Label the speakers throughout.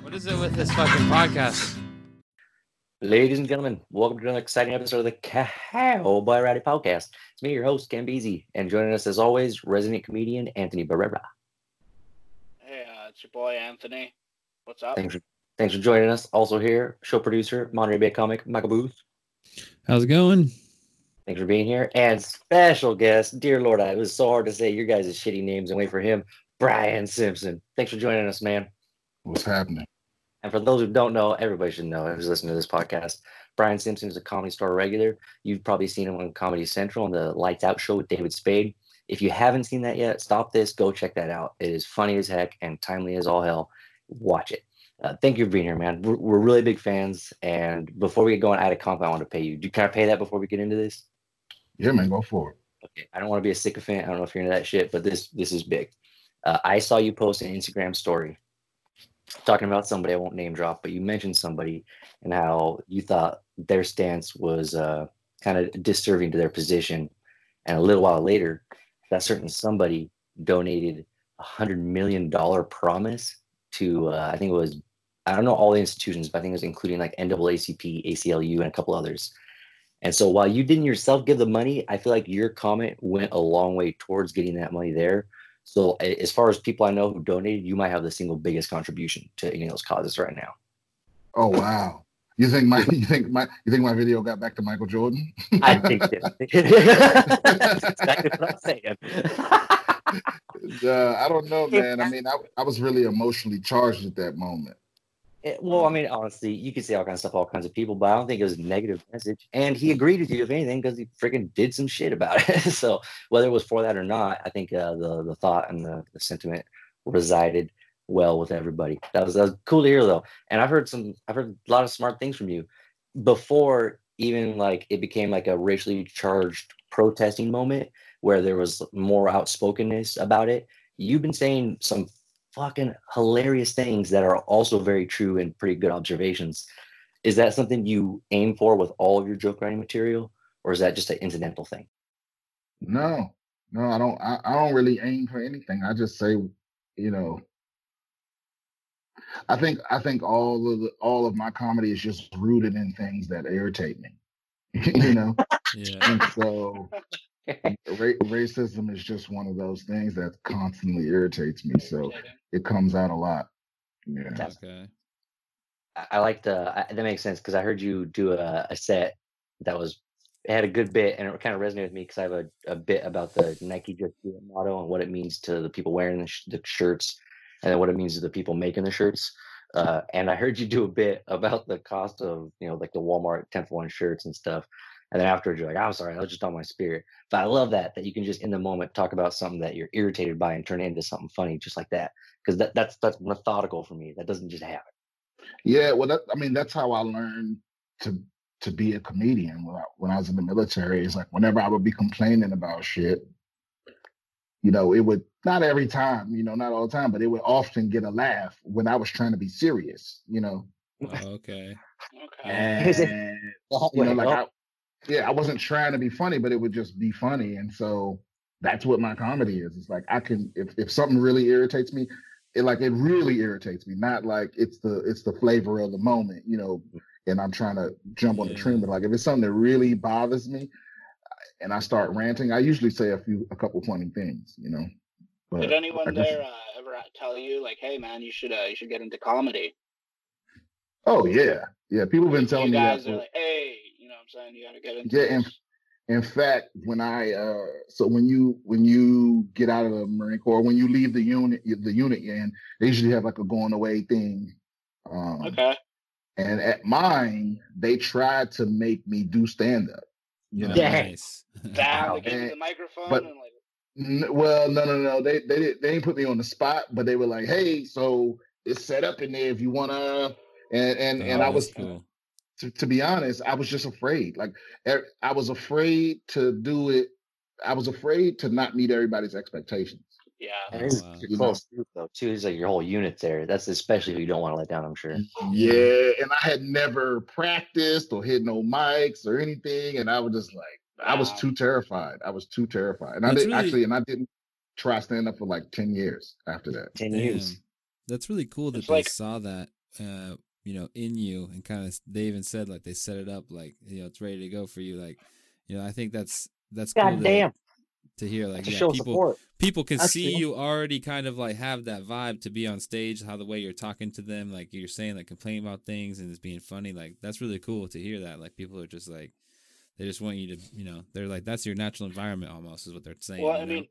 Speaker 1: What is it with this fucking podcast?
Speaker 2: Ladies and gentlemen, welcome to another exciting episode of the Cowboy Rowdy Podcast. It's me, your host, Ken Beasy, and joining us as always, resident comedian Anthony Barrera.
Speaker 3: Hey, uh, it's your boy Anthony. What's up?
Speaker 2: Thanks for, thanks for joining us. Also here, show producer, Monterey Bay comic, Michael Booth.
Speaker 1: How's it going?
Speaker 2: Thanks for being here. And special guest, dear Lord, it was so hard to say your guys' shitty names and wait for him, Brian Simpson. Thanks for joining us, man.
Speaker 4: What's happening?
Speaker 2: And for those who don't know, everybody should know who's listening to this podcast. Brian Simpson is a comedy store regular. You've probably seen him on Comedy Central on the Lights Out show with David Spade. If you haven't seen that yet, stop this, go check that out. It is funny as heck and timely as all hell. Watch it. Uh, thank you for being here, man. We're, we're really big fans. And before we get going, I had a comp I want to pay you. Do you kind of pay that before we get into this?
Speaker 4: Yeah, man, go for it.
Speaker 2: Okay. I don't want to be a sycophant. I don't know if you're into that shit, but this this is big. Uh, I saw you post an Instagram story talking about somebody I won't name drop, but you mentioned somebody and how you thought their stance was uh, kind of disserving to their position. And a little while later, that certain somebody donated a hundred million dollar promise to uh, I think it was I don't know all the institutions, but I think it was including like NAACP, ACLU, and a couple others. And so while you didn't yourself give the money, I feel like your comment went a long way towards getting that money there. So as far as people I know who donated, you might have the single biggest contribution to any of those causes right now.
Speaker 4: Oh wow. You think my you think my you think my video got back to Michael Jordan?
Speaker 2: I think that. That's exactly what I'm saying.
Speaker 4: uh, I don't know, man. I mean, I, I was really emotionally charged at that moment.
Speaker 2: It- well, I mean, honestly, you could say all kinds of stuff, all kinds of people, but I don't think it was a negative message. And he agreed with you, if anything, because he freaking did some shit about it. so whether it was for that or not, I think uh, the the thought and the, the sentiment resided well with everybody. That was that was cool to hear though. And I've heard some, I've heard a lot of smart things from you before even like it became like a racially charged protesting moment where there was more outspokenness about it. You've been saying some fucking hilarious things that are also very true and pretty good observations. Is that something you aim for with all of your joke writing material, or is that just an incidental thing?
Speaker 4: No, no, I don't. I, I don't really aim for anything. I just say, you know, I think I think all of the, all of my comedy is just rooted in things that irritate me. you know,
Speaker 1: Yeah.
Speaker 4: and so ra- racism is just one of those things that constantly irritates me. So it comes out a lot. Yeah.
Speaker 2: That's-
Speaker 1: Okay.
Speaker 2: I, I like the I, that makes sense because I heard you do a, a set that was it had a good bit and it kind of resonated with me because I have a, a bit about the Nike Just Do It motto and what it means to the people wearing the, sh- the shirts and then what it means to the people making the shirts. Uh, and I heard you do a bit about the cost of you know like the Walmart 10 for one shirts and stuff. And then afterwards you're like, I'm sorry, that was just on my spirit. But I love that that you can just in the moment talk about something that you're irritated by and turn it into something funny just like that. Because that, that's that's methodical for me. That doesn't just happen.
Speaker 4: Yeah, well, that, I mean, that's how I learned to to be a comedian when I, when I was in the military. It's like whenever I would be complaining about shit, you know, it would not every time, you know, not all the time, but it would often get a laugh when I was trying to be serious, you know.
Speaker 1: Oh, okay.
Speaker 3: Okay.
Speaker 4: And you know, like I, yeah, I wasn't trying to be funny, but it would just be funny, and so that's what my comedy is. It's like I can if if something really irritates me, it like it really irritates me. Not like it's the it's the flavor of the moment, you know, and I'm trying to jump on the trend. But like if it's something that really bothers me, and I start ranting, I usually say a few a couple funny things, you know. But
Speaker 3: Did anyone
Speaker 4: just-
Speaker 3: there uh, ever tell you like, "Hey, man, you should uh, you should get into comedy"?
Speaker 4: Oh yeah, yeah. People have been
Speaker 3: You
Speaker 4: telling me that.
Speaker 3: guys
Speaker 4: for-
Speaker 3: are like, "Hey, you I'm saying you got to get into."
Speaker 4: Yeah, and
Speaker 3: this."
Speaker 4: In fact, when I uh so when you when you get out of the Marine Corps, when you leave the unit the unit you're in, they usually have like a going away thing. Um
Speaker 3: okay.
Speaker 4: and at mine, they tried to make me do stand up. You know?
Speaker 1: Oh,
Speaker 2: Dang.
Speaker 1: nice.
Speaker 3: That
Speaker 4: Wow,
Speaker 3: like into the microphone
Speaker 4: But-
Speaker 3: and like,
Speaker 4: N- well, no, no, no. They they didn't they didn't put me on the spot, but they were like, "Hey, so it's set up in there if you wanna." And and and
Speaker 1: Oh,
Speaker 4: I was
Speaker 1: cool.
Speaker 4: To, to be honest, I was just afraid. Like I was afraid to do it. I was afraid to not meet everybody's expectations.
Speaker 3: yeah.
Speaker 2: And it's
Speaker 1: Oh, wow.
Speaker 2: close too, though. Too is like your whole unit there. That's especially who you don't want to let down. I'm sure.
Speaker 4: Yeah, and I had never practiced or hit no mics or anything, and I was just like, I was too terrified. I was too terrified, and I
Speaker 1: That's
Speaker 4: did
Speaker 1: really-
Speaker 4: actually, and I didn't try stand up for like ten years after that.
Speaker 2: Ten
Speaker 1: Damn.
Speaker 2: years.
Speaker 1: That's really cool that
Speaker 3: It's
Speaker 1: they
Speaker 3: like-
Speaker 1: saw that, uh, you know, in you and kind of. They even said like they set it up like you know it's ready to go for you. Like, you know, I think that's that's cool
Speaker 2: God
Speaker 1: to,
Speaker 2: damn.
Speaker 1: to hear. Like, yeah, people
Speaker 2: support.
Speaker 1: people can
Speaker 2: That's
Speaker 1: see
Speaker 2: cool.
Speaker 1: you already kind of like have that vibe to be on stage. How the way you're talking to them, like you're saying, like complaining about things and it's being funny. Like that's really cool to hear that. Like people are just like. They just want you to, you know, they're like that's your natural environment almost is what they're saying.
Speaker 3: Well, I
Speaker 1: know?
Speaker 3: mean,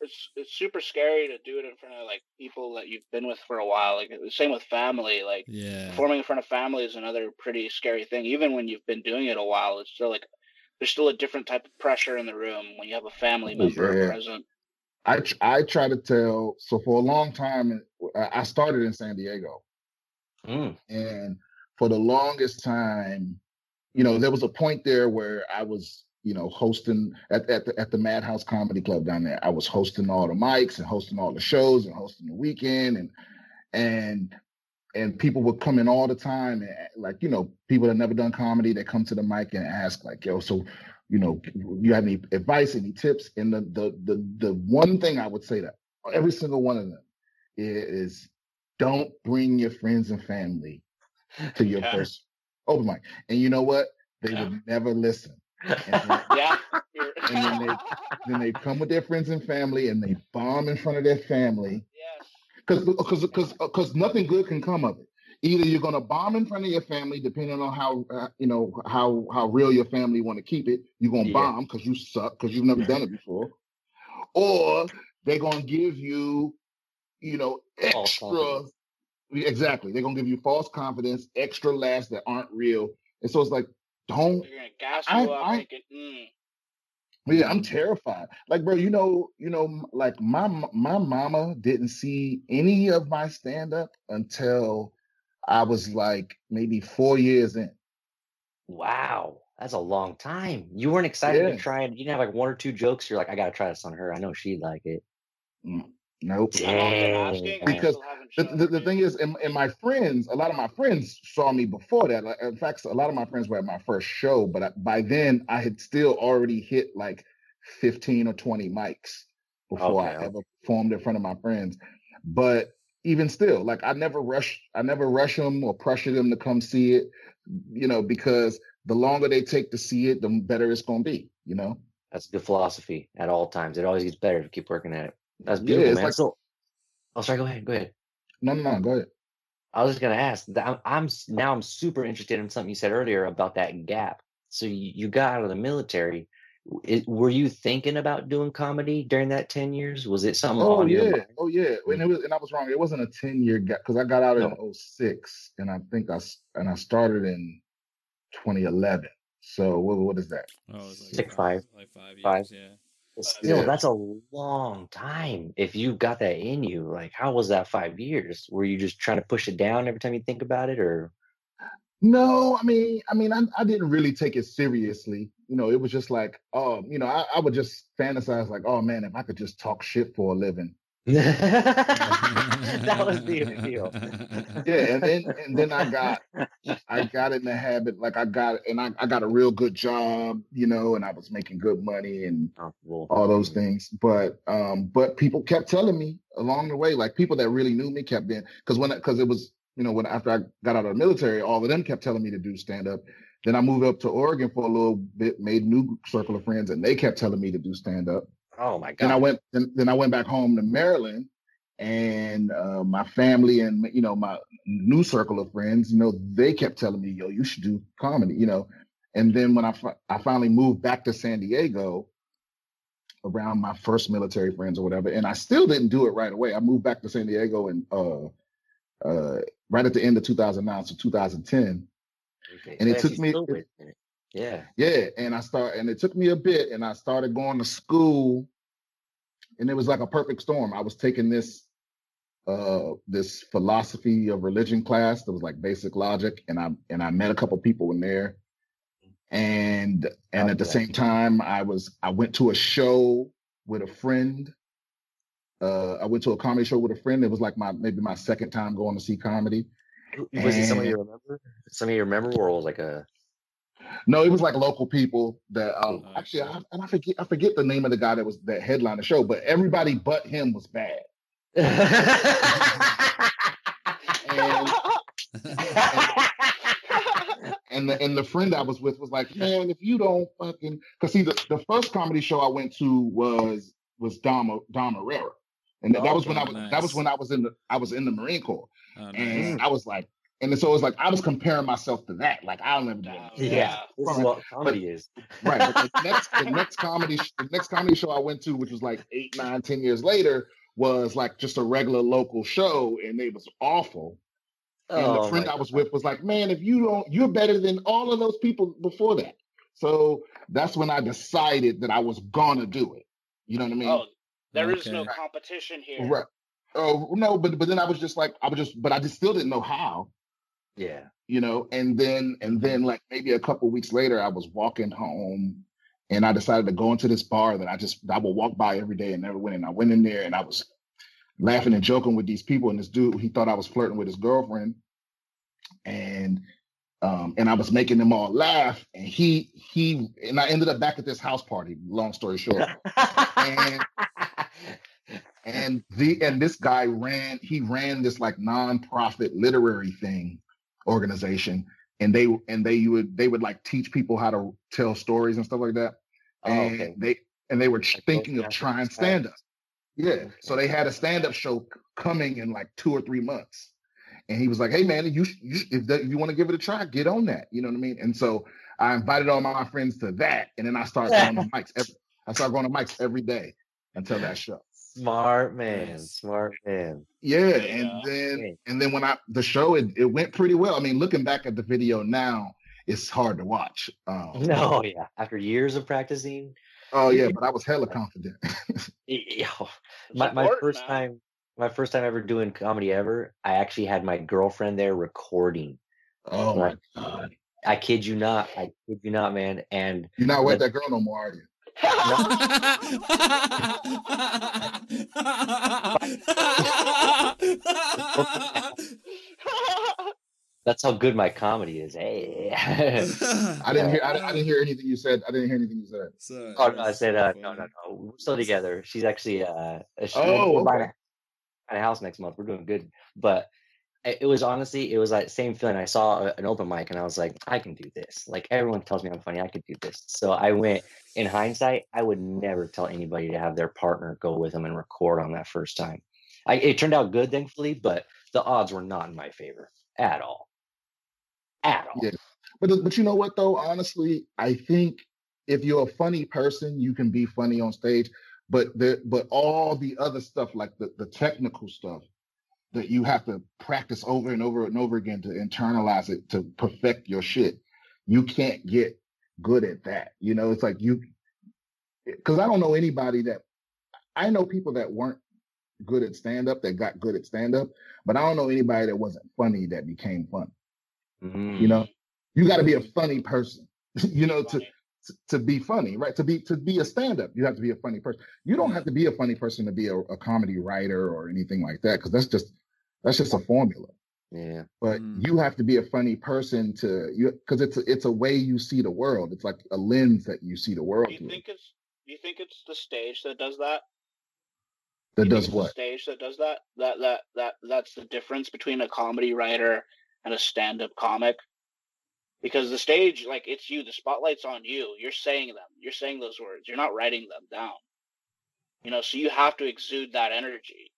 Speaker 3: it's it's super scary to do it in front of like people that you've been with for a while. Like the same with family. Like
Speaker 1: yeah,
Speaker 3: performing in front of family is another pretty scary thing. Even when you've been doing it a while, it's still like there's still a different type of pressure in the room when you have a family member
Speaker 4: yeah.
Speaker 3: present.
Speaker 4: I tr- I try to tell. So for a long time, I I started in San Diego,
Speaker 2: Mm.
Speaker 4: and for the longest time, you know, there was a point there where I was, you know, hosting at at the, at the Madhouse Comedy Club down there. I was hosting all the mics and hosting all the shows and hosting the weekend and and and people would come in all the time and like you know people that never done comedy they come to the mic and ask like yo so you know you have any advice any tips and the the the, the one thing i would say to every single one of them is don't bring your friends and family to your
Speaker 3: Yeah.
Speaker 4: first open mic and you know what they
Speaker 3: Yeah.
Speaker 4: would never listen then,
Speaker 3: Yeah.
Speaker 4: and then they then they come with their friends and family and they bomb in front of their family
Speaker 3: yes.
Speaker 4: because because because because nothing good can come of it. Either you're going to bomb in front of your family, depending on how uh, you know how how real your family want to keep it. You're going to
Speaker 2: Yeah.
Speaker 4: bomb because you suck because you've never done it before, or they're going to give you, you know, extra. Exactly, they're going to give you false confidence, extra laughs that aren't real, and so it's like, don't
Speaker 3: They're gonna gas
Speaker 4: I-
Speaker 3: you up,
Speaker 4: I-
Speaker 3: make it. Mm.
Speaker 4: Yeah, I'm terrified. Like, bro, you know, you know, like my my mama didn't see any of my stand up until I was like maybe four years in.
Speaker 2: Wow. That's a long time. You weren't excited
Speaker 4: Yeah.
Speaker 2: to try it. You didn't have like one or two jokes. You're like, I gotta try this on her. I know she'd like it.
Speaker 4: Nope.
Speaker 3: I'm
Speaker 2: Dang.
Speaker 4: Because The, the, the thing is, and, and my friends, a lot of my friends saw me before that. Like, in fact, a lot of my friends were at my first show, but I, by then I had still already hit like 15 or 20 mics before I ever performed in front of my friends. But even still, like I never rush, I never rush them or pressure them to come see it, you know, because the longer they take to see it, the better it's going to be, you know?
Speaker 2: That's a good philosophy at all times. It always gets better to keep working at it. That's
Speaker 4: Yeah,
Speaker 2: beautiful,
Speaker 4: it's
Speaker 2: man.
Speaker 4: like-
Speaker 2: so, oh, sorry. Go ahead. Go ahead.
Speaker 4: No, no, no, go ahead.
Speaker 2: I was just gonna ask. I'm, I'm now I'm super interested in something you said earlier about that gap. So you, you got out of the military. It, were you thinking about doing comedy during that ten years? Was it something
Speaker 4: Oh
Speaker 2: on your
Speaker 4: yeah,
Speaker 2: mind?
Speaker 4: oh yeah. And it was, and I was wrong. It wasn't a ten year gap because I got out
Speaker 2: No.
Speaker 4: in 06 and I think I s- and I started in 2011. So what what is that?
Speaker 1: Oh, it was like
Speaker 2: Six, five.
Speaker 1: like five years.
Speaker 2: Five.
Speaker 1: Yeah.
Speaker 2: Still,
Speaker 4: Yeah.
Speaker 2: that's a long time. If you got that in you, like how was that five years? Were you just trying to push it down every time you think about it, or
Speaker 4: No, I mean, I mean, I, I didn't really take it seriously. You know, it was just like, oh, you know, I, I would just fantasize like, oh man, if I could just talk shit for a living.
Speaker 2: that was the appeal?
Speaker 4: Yeah, and then and then I got I got in the habit, like I got and I, I got a real good job, you know, and I was making good money and all those things. But um, but people kept telling me along the way, like people that really knew me kept being because when because it was you know when after I got out of the military, all of them kept telling me to do stand up. Then I moved up to Oregon for a little bit, made new circle of friends, and they kept telling me to do stand up.
Speaker 2: Oh my god!
Speaker 4: Then I went then, then I went back home to Maryland, and uh, my family and you know my new circle of friends, you know, they kept telling me, "Yo, you should do comedy," you know. And then when I fi- I finally moved back to San Diego, around my first military friends or whatever, and I still didn't do it right away. I moved back to San Diego and uh, uh, right at the end of 2009, so 2010.
Speaker 2: Okay,
Speaker 4: and it took me- it-
Speaker 2: wait a minute. Yeah.
Speaker 4: Yeah, and I start and it took me a bit, and I started going to school, and it was like a perfect storm. I was taking this uh this philosophy of religion class that was like basic logic, and I and I met a couple people in there, and and at the same time, I was I went to a show with a friend. Uh, I went to a comedy show with a friend. It was like my maybe my second time going to see comedy.
Speaker 2: Was it somebody you remember? Somebody you remember, or was like a
Speaker 4: No, it was like local people that. Um,
Speaker 1: Oh,
Speaker 4: actually, I, and I forget I forget the name of the guy that was that headline the show, but everybody but him was bad. And and the and the friend I was with was like, man, if you don't fucking, because see, the, the first comedy show I went to was was Dom Dom Irrera, and that, that was when I
Speaker 1: Oh,
Speaker 4: was that was when I was in the I was in the Marine Corps,
Speaker 1: Oh, nice.
Speaker 4: and I was like, and so it was like I was comparing myself to that, like I'll never do
Speaker 3: Yeah.
Speaker 4: that.
Speaker 2: yeah, this is
Speaker 4: Right.
Speaker 2: what comedy is.
Speaker 4: Right. But the next the next comedy sh- the next comedy show I went to, which was like eight, nine, ten years later, was like just a regular local show, and it was awful. And
Speaker 2: Oh,
Speaker 4: the friend I was
Speaker 2: God.
Speaker 4: with was like, "Man, if you don't, you're better than all of those people before that." So that's when I decided that I was gonna do it. You know what I mean?
Speaker 3: oh, there is no competition here.
Speaker 4: right. Oh no, but but then I was just like, I was just, but I just still didn't know how.
Speaker 2: Yeah.
Speaker 4: you know and then and then like maybe a couple weeks later i was walking home and i decided to go into this bar that i just i would walk by every day and never went in i went in there and i was laughing and joking with these people and this dude he thought i was flirting with his girlfriend and um and i was making them all laugh and he he and i ended up back at this house party long story short and and the and this guy ran he ran this like nonprofit literary thing organization and they and they would they would like teach people how to tell stories and stuff like that.
Speaker 2: Oh,
Speaker 4: and
Speaker 2: okay.
Speaker 4: they and they were
Speaker 2: Like
Speaker 4: thinking of trying stand up. Yeah.
Speaker 2: Okay.
Speaker 4: so they had a stand up show coming in like two or three months. And he was like hey man you, you if, that, if you want to give it a try get on that. You know what i mean? And so i invited all my friends to that and then i started going to mics every, i started going to mics every day until that show
Speaker 2: Smart man.
Speaker 1: Nice.
Speaker 2: Smart man.
Speaker 4: yeah,
Speaker 3: Yeah.
Speaker 4: and then and then when I the show it, it went pretty well. I mean, looking back at the video now, it's hard to watch. Um,
Speaker 2: No, yeah. After years of practicing,
Speaker 4: Oh yeah, but I was hella confident.
Speaker 2: y- yo, my, my first
Speaker 3: man.
Speaker 2: time my first time ever doing comedy ever, I actually had my girlfriend there recording.
Speaker 4: oh my
Speaker 2: Right.
Speaker 4: god,
Speaker 2: I kid you not. I kid you not, man. And
Speaker 4: you're not with
Speaker 2: But-
Speaker 4: that girl no more, are you?
Speaker 2: that's how good my comedy is. Hey.
Speaker 4: I didn't hear. I, I didn't hear anything you said. I didn't hear anything you said.
Speaker 1: Sorry,
Speaker 2: oh, no, I said,
Speaker 1: so
Speaker 2: uh, no, no, no. We're still together. She's actually, uh, she,
Speaker 4: Oh,
Speaker 2: we're buying
Speaker 4: okay.
Speaker 2: a, a house next month. We're doing good. But it, was honestly, it was like same feeling. I saw an open mic and I was like, I can do this. Like everyone tells me I'm funny. I could do this. So I went. In hindsight, I would never tell anybody to have their partner go with them and record on that first time. I, it turned out good, thankfully, but the odds were not in my favor at all. At all.
Speaker 4: Yeah. But but you know what though? Honestly, I think if you're a funny person, you can be funny on stage. But the but all the other stuff, like the, the technical stuff, that you have to practice over and over and over again to internalize it to perfect your shit. You can't get good at that. You know, it's like you because I don't know anybody that I know people that weren't good at stand up that got good at stand up, but I don't know anybody that wasn't funny that became funny.
Speaker 2: Mhm.
Speaker 4: You know, you got to be a funny person, you know, to, to to be funny, right? To be to be a stand up, you have to be a funny person. You don't have to be a funny person to be a, a comedy writer or anything like that, because that's just that's just a formula.
Speaker 2: Yeah.
Speaker 4: But
Speaker 1: Mm.
Speaker 4: you have to be a funny person to you because it's a, it's a way you see the world. It's like a lens that you see the world
Speaker 3: Do you
Speaker 4: through.
Speaker 3: think it's do you think it's the stage that does that?
Speaker 4: That
Speaker 3: think
Speaker 4: does what?
Speaker 3: stage that does that? That that that that's the difference between a comedy writer and a stand-up comic. Because the stage, like it's you, the spotlight's on you. You're saying them. You're saying those words. You're not writing them down. You know, so you have to exude that energy.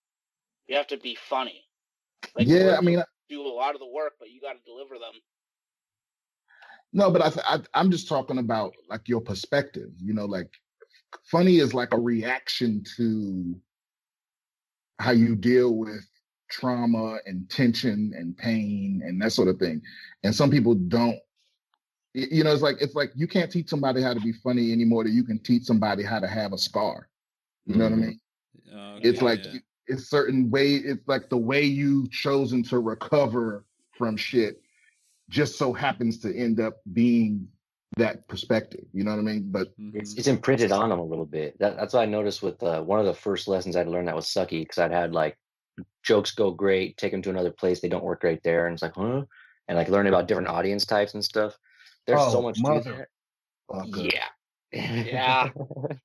Speaker 3: You have to be funny. The
Speaker 4: yeah, I mean,
Speaker 3: do a lot of the work, but you got to deliver them.
Speaker 4: No, but I, th- I I'm just talking about like your perspective. You know, like funny is like a reaction to how you deal with trauma and tension and pain and that sort of thing. And some people don't. You know, it's like it's like you can't teach somebody how to be funny anymore than you can teach somebody how to have a scar. You know what I
Speaker 2: Mhm.
Speaker 4: mean?
Speaker 1: Oh,
Speaker 4: It's like
Speaker 1: yeah.
Speaker 4: You- it's certain way. It's like the way you chosen to recover from shit just so happens to end up being that perspective. You know what I mean? But
Speaker 2: It's
Speaker 1: Mhm.
Speaker 2: it's imprinted on them a little bit. That, that's what I noticed with uh, one of the first lessons I'd learned that was sucky because I'd had like jokes go great, take them to another place, they don't work great there, and it's like, huh? And like learning about different audience types and stuff. There's so
Speaker 4: Oh,
Speaker 2: much to
Speaker 4: mother-
Speaker 2: that. Yeah.
Speaker 3: Yeah.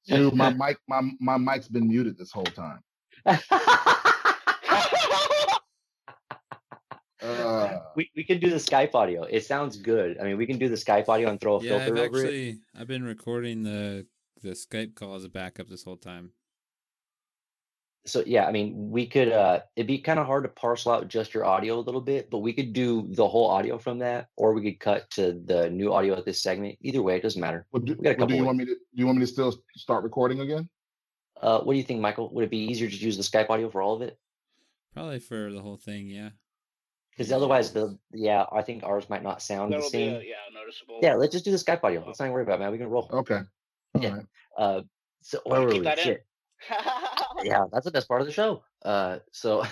Speaker 4: Dude, my mic, my my mic's been muted this whole time. Uh,
Speaker 2: we we can do the Skype audio. It sounds good. I mean, we can do the Skype audio and throw a
Speaker 1: Yeah,
Speaker 2: filter
Speaker 1: I've
Speaker 2: over it.
Speaker 1: actually I've been recording the the Skype call as a backup this whole time.
Speaker 2: So yeah, I mean, we could. uh It'd be kind of hard to parcel out just your audio a little bit, but we could do the whole audio from that, or we could cut to the new audio at this segment. Either way, it doesn't matter.
Speaker 4: what do,
Speaker 2: We got a
Speaker 4: what do you
Speaker 2: ways.
Speaker 4: want me to? Do you want me to still start recording again?
Speaker 2: Uh, what do you think, Michael? Would it be easier to use the Skype audio for all of it?
Speaker 1: Probably for the whole thing, yeah.
Speaker 2: Because otherwise, the yeah, I think ours might not sound the
Speaker 3: That'll be
Speaker 2: same.
Speaker 3: a, yeah noticeable.
Speaker 2: Yeah, let's just do the Skype audio. Let's not worry about it, man. We can roll.
Speaker 4: Okay. All
Speaker 2: Yeah.
Speaker 4: right.
Speaker 2: Uh, so
Speaker 3: Wanna
Speaker 2: where were
Speaker 3: keep
Speaker 2: we?
Speaker 3: that in?
Speaker 2: Shit. yeah, that's the best part of the show. Uh, so,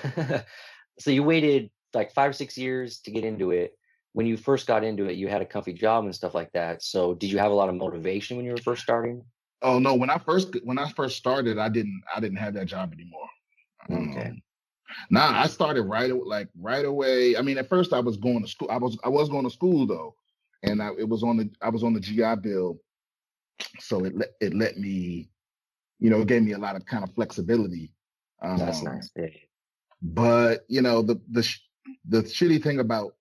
Speaker 2: so you waited like five or six years to get into it. When you first got into it, you had a comfy job and stuff like that. So, did you have a lot of motivation when you were first starting?
Speaker 4: Oh no, when I first when I first started, I didn't I didn't have that job anymore.
Speaker 2: Okay.
Speaker 4: Um, nah, I started right like right away. I mean, at first I was going to school. I was I was going to school though, and I, it was on the I was on the GI Bill, so it let it let me, you know, it gave me a lot of kind of flexibility. Um,
Speaker 2: That's nice. Yeah.
Speaker 4: But you know the the sh- the shitty thing about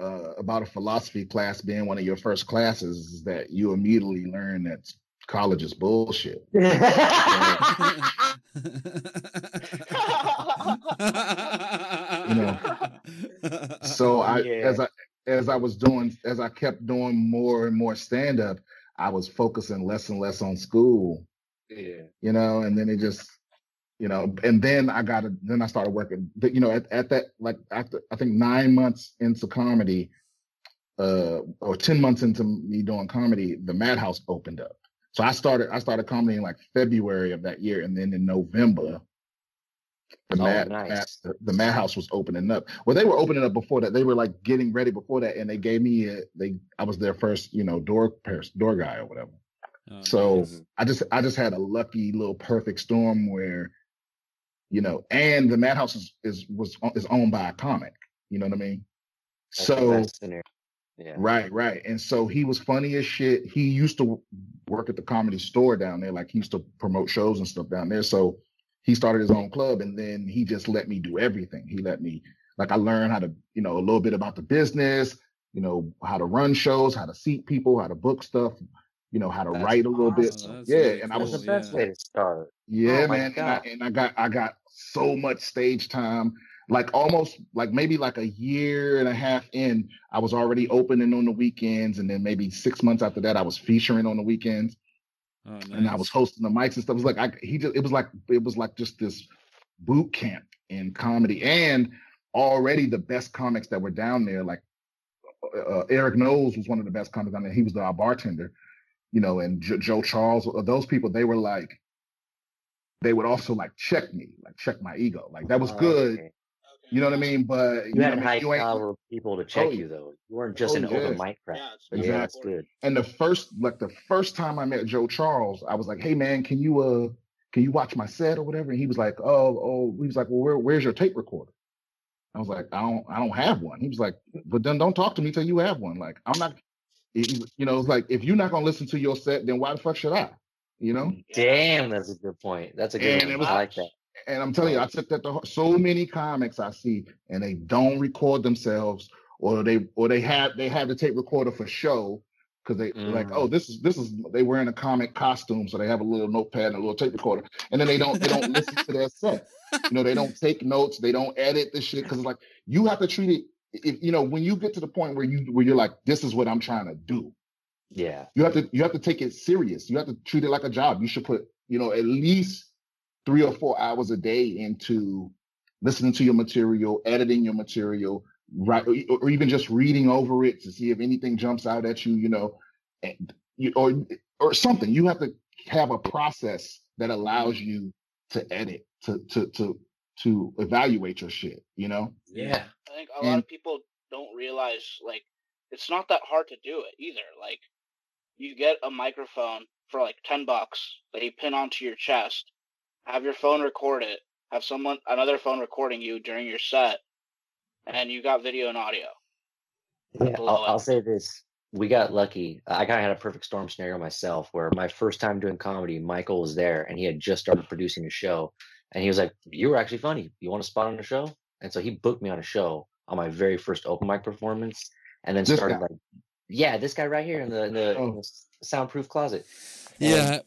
Speaker 4: uh, about a philosophy class being one of your first classes is that you immediately learn that college is bullshit. you know, So I
Speaker 2: Yeah.
Speaker 4: as I as I was doing as I kept doing more and more stand up, I was focusing less and less on school.
Speaker 2: yeah.
Speaker 4: you know, and then it just, you know, and then I got it. Then I started working, but you know, at, at that, like after I think nine months into comedy, uh, or 10 months into me doing comedy, the Madhouse opened up. So I started, I started comedy in like February of that year. And then in November, the
Speaker 2: Oh,
Speaker 4: Mad,
Speaker 2: nice.
Speaker 4: Mad- the, the Madhouse was opening up. Well, they were opening up before that. They were like getting ready before that. And they gave me a, they, I was their first, you know, door, pers- door guy or whatever.
Speaker 1: Oh,
Speaker 4: So
Speaker 1: nice.
Speaker 4: I just I just had a lucky little perfect storm where, you know, and the Madhouse is is was is owned by a comic. You know what I mean?
Speaker 2: That's
Speaker 4: so.
Speaker 2: Yeah.
Speaker 4: right, right. And so he was funny as shit. He used to work at the comedy store down there, like he used to promote shows and stuff down there. So he started his own club and then he just let me do everything. He let me like I learned how to, you know, a little bit about the business, you know, how to run shows, how to seat people, how to book stuff, you know, how to
Speaker 2: That's
Speaker 4: write a little bit.
Speaker 1: That's
Speaker 4: yeah,
Speaker 1: really
Speaker 4: and I was
Speaker 2: the best
Speaker 1: yeah.
Speaker 2: way to start.
Speaker 4: yeah,
Speaker 2: Oh
Speaker 4: man. And I, and I got I got so much stage time. Like almost like maybe like a year and a half in, I was already opening on the weekends, and then maybe six months after that, I was featuring on the weekends,
Speaker 1: Oh, nice.
Speaker 4: and I was hosting the mics and stuff. It was like I he just it was like it was like just this boot camp in comedy, and already the best comics that were down there, like uh, Eric Knowles was one of the best comics down there. He was our bartender, you know, and Jo- Joe Charles. uh, Those people, they were like, they would also like check me, like check my ego. Like that was
Speaker 2: Oh,
Speaker 4: good.
Speaker 2: okay.
Speaker 4: You know what I mean? But
Speaker 2: You
Speaker 4: know
Speaker 2: had
Speaker 4: what I mean?
Speaker 2: high
Speaker 4: You ain't-
Speaker 2: caliber people to check
Speaker 4: Oh,
Speaker 2: you though. You weren't just
Speaker 4: oh,
Speaker 2: an open mic crowd.
Speaker 3: Yeah, it's
Speaker 2: Yeah, that's good.
Speaker 4: And the first, like the first time I met Joe Charles, I was like, "Hey man, can you uh, can you watch my set or whatever?" And he was like, "Oh, oh," he was like, "Well, where, where's your tape recorder?" I was like, "I don't, I don't have one." He was like, "But then don't talk to me till you have one." Like, I'm not, he- he- you know, it's like if you're not gonna listen to your set, then why the fuck should I? You know?
Speaker 2: Damn, that's a good point. That's a good
Speaker 4: And
Speaker 2: one.
Speaker 4: was-
Speaker 2: I like that.
Speaker 4: And I'm telling you, I took that to. So many comics I see, and they don't record themselves, or they or they have they have the tape recorder for show because they they're like,
Speaker 2: Mm.
Speaker 4: oh, this is this is they wearing a comic costume, so they have a little notepad and a little tape recorder, and then they don't they don't listen to their set. You know, they don't take notes, they don't edit the shit because it's like you have to treat it. If you know when you get to the point where you where you're like, this is what I'm trying to do.
Speaker 2: Yeah.
Speaker 4: You have to you have to take it serious. You have to treat it like a job. You should put, you know, at least three or four hours a day into listening to your material, editing your material, right, or, or even just reading over it to see if anything jumps out at you, you know, and you, or or something. You have to have a process that allows you to edit, to to to to evaluate your shit, you know?
Speaker 2: Yeah.
Speaker 3: I think a lot of people don't realize like it's not that hard to do it either. Like you get a microphone for like ten bucks that you pin onto your chest, have your phone record it, have someone another phone recording you during your set, and you got video and audio.
Speaker 2: Yeah, I'll, I'll say this. We got lucky. I kind of had a perfect storm scenario myself where my first time doing comedy, Michael was there and he had just started producing a show. And he was like, You were actually funny. You want a spot on the show? And so he booked me on a show on my very first open mic performance and then
Speaker 4: This
Speaker 2: started
Speaker 4: guy?
Speaker 2: like, Yeah, this guy right here in the, in the, in
Speaker 4: Oh.
Speaker 2: the soundproof closet. And-
Speaker 1: Yeah.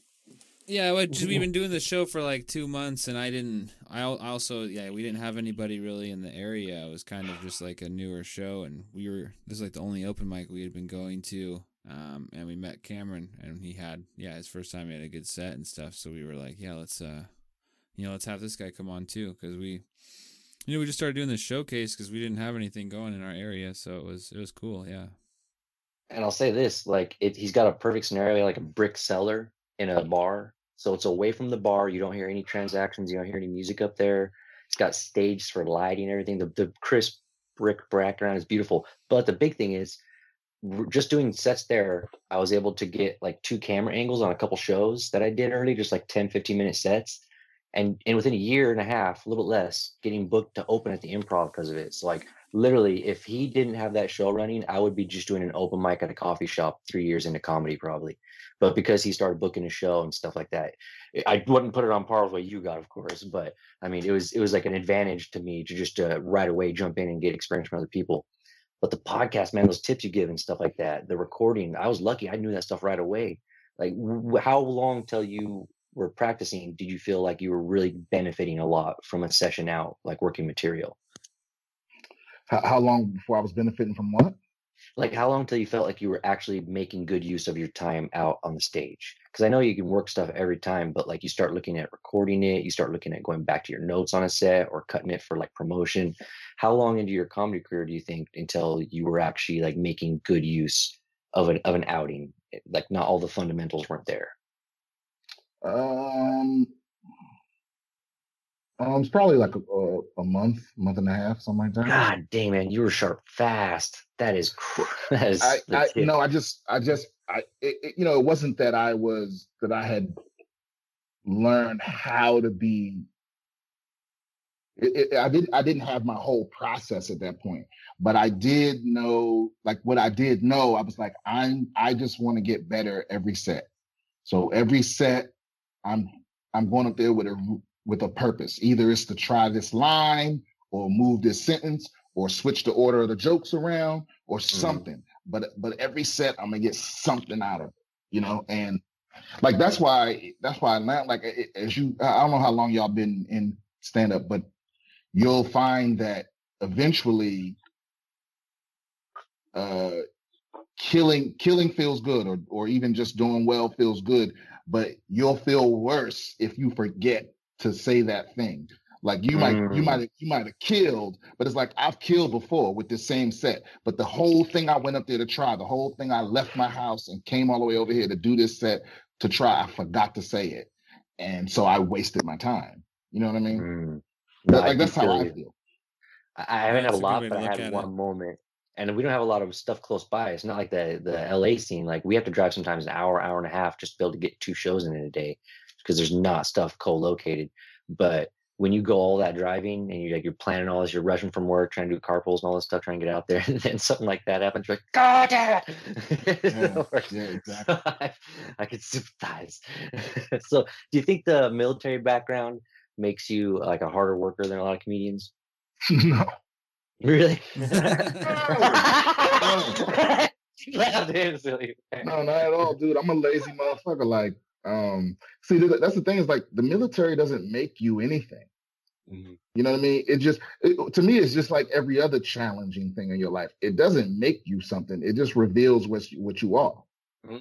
Speaker 1: Yeah, well, just, we've been doing the show for like two months, and I didn't. I I also, yeah, we didn't have anybody really in the area. It was kind of just like a newer show, and we were this is like the only open mic we had been going to. Um, and we met Cameron, and he had yeah his first time he had a good set and stuff. So we were like, yeah, let's uh, you know, let's have this guy come on too, because we, you know, we just started doing this showcase because we didn't have anything going in our area, so it was it was cool, yeah.
Speaker 2: And I'll say this, like it, he's got a perfect scenario, like a brick cellar in a bar. So it's away from the bar. You don't hear any transactions. You don't hear any music up there. It's got stage for lighting and everything. The, the crisp brick background is beautiful. But the big thing is just doing sets there, I was able to get like two camera angles on a couple shows that I did early, just like 10, 15 minute sets. And, and within a year and a half, a little bit less, getting booked to open at the improv because of it. So like literally if he didn't have that show running i would be just doing an open mic at a coffee shop three years into comedy probably. But because he started booking a show and stuff like that i wouldn't put it on par with what you got of course but i mean it was it was like an advantage to me to just uh, right away jump in and get experience from other people. But the podcast man those tips you give and stuff like that the recording i was lucky. I knew that stuff right away. Like w- how long till you were practicing did you feel like you were really benefiting a lot from a session out like working material?
Speaker 4: How, how long before I was benefiting from what?
Speaker 2: like how long till you felt like you were actually making good use of your time out on the stage? Because i know you can work stuff every time but like you start looking at recording it you start looking at going back to your notes on a set or cutting it for like promotion. How long into your comedy career do you think until you were actually like making good use of an of an outing? Like not all the fundamentals weren't there
Speaker 4: Um, um, it's probably like a, a, month, month and a half, something like that.
Speaker 2: god damn man you were sharp fast that is cr- that is
Speaker 4: I, I no, I just, I just, I, it, it, you know, it wasn't that I was that I had learned how to be. It, it, I didn't, I didn't have my whole process at that point, but I did know, like what I did know, I was like, I'm, I just want to get better every set. So every set, I'm, I'm going up there with a, with a purpose. Either it's to try this line or move this sentence or switch the order of the jokes around or something. But but every set I'm gonna get something out of it, you know. And like that's why that's why now like as you I don't know how long y'all been in stand up, but you'll find that eventually uh killing killing feels good or or even just doing well feels good, but you'll feel worse if you forget to say that thing. Like you might you
Speaker 2: Mm.
Speaker 4: might you might have killed, but it's like I've killed before with the same set. But the whole thing I went up there to try, the whole thing I left my house and came all the way over here to do this set to try, I forgot to say it, and so I wasted my time. You know what I mean?
Speaker 2: Mm. No, I
Speaker 4: like
Speaker 2: do
Speaker 4: that's how I feel.
Speaker 2: I I haven't had a
Speaker 1: That's a good
Speaker 2: lot, but I had
Speaker 1: at it.
Speaker 2: one moment. And we don't have a lot of stuff close by. It's not like the the LA scene. Like we have to drive sometimes an hour, hour and a half just to be able to get two shows in in a day because there's not stuff co-located. But when you go all that driving and you're like you're planning all this, you're rushing from work, trying to do carpools and all this stuff, trying to get out there, and then something like that happens, you're like, God damn it!
Speaker 4: Yeah, yeah, exactly.
Speaker 2: So I, I can sympathize. so do you think the military background makes you like a harder worker than a lot of comedians?
Speaker 4: no,
Speaker 2: Really?
Speaker 4: No. No, not at all, dude. I'm a lazy motherfucker. Like, um, see, that's the thing is like the military doesn't make you anything.
Speaker 2: Mhm.
Speaker 4: You know what I mean? It just it, to me, it's just like every other challenging thing in your life. It doesn't make you something. It just reveals what you, what you are.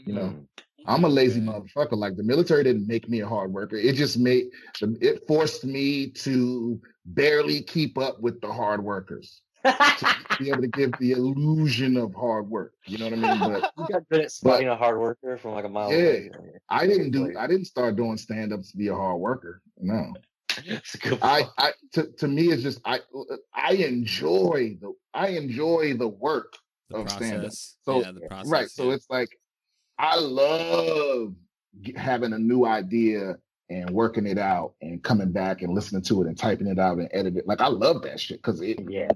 Speaker 4: You know,
Speaker 2: Mhm.
Speaker 4: I'm a lazy motherfucker. Like the military didn't make me a hard worker. It just made it forced me to barely keep up with the hard workers. To be able to give the illusion of hard work. You know what I mean? But
Speaker 2: you got good at spotting a hard worker from like a mile
Speaker 4: Yeah.
Speaker 2: away.
Speaker 4: I didn't do. I didn't start doing stand ups to be a hard worker. No.
Speaker 2: It's a good
Speaker 4: I. I to, to me it's just I I enjoy the I enjoy the work
Speaker 1: The
Speaker 4: of stand-up. So-
Speaker 1: yeah, the process.
Speaker 4: right. So it's like I love having a new idea and working it out and coming back and listening to it and typing it out and edit it. Like I love that shit because it
Speaker 2: yeah.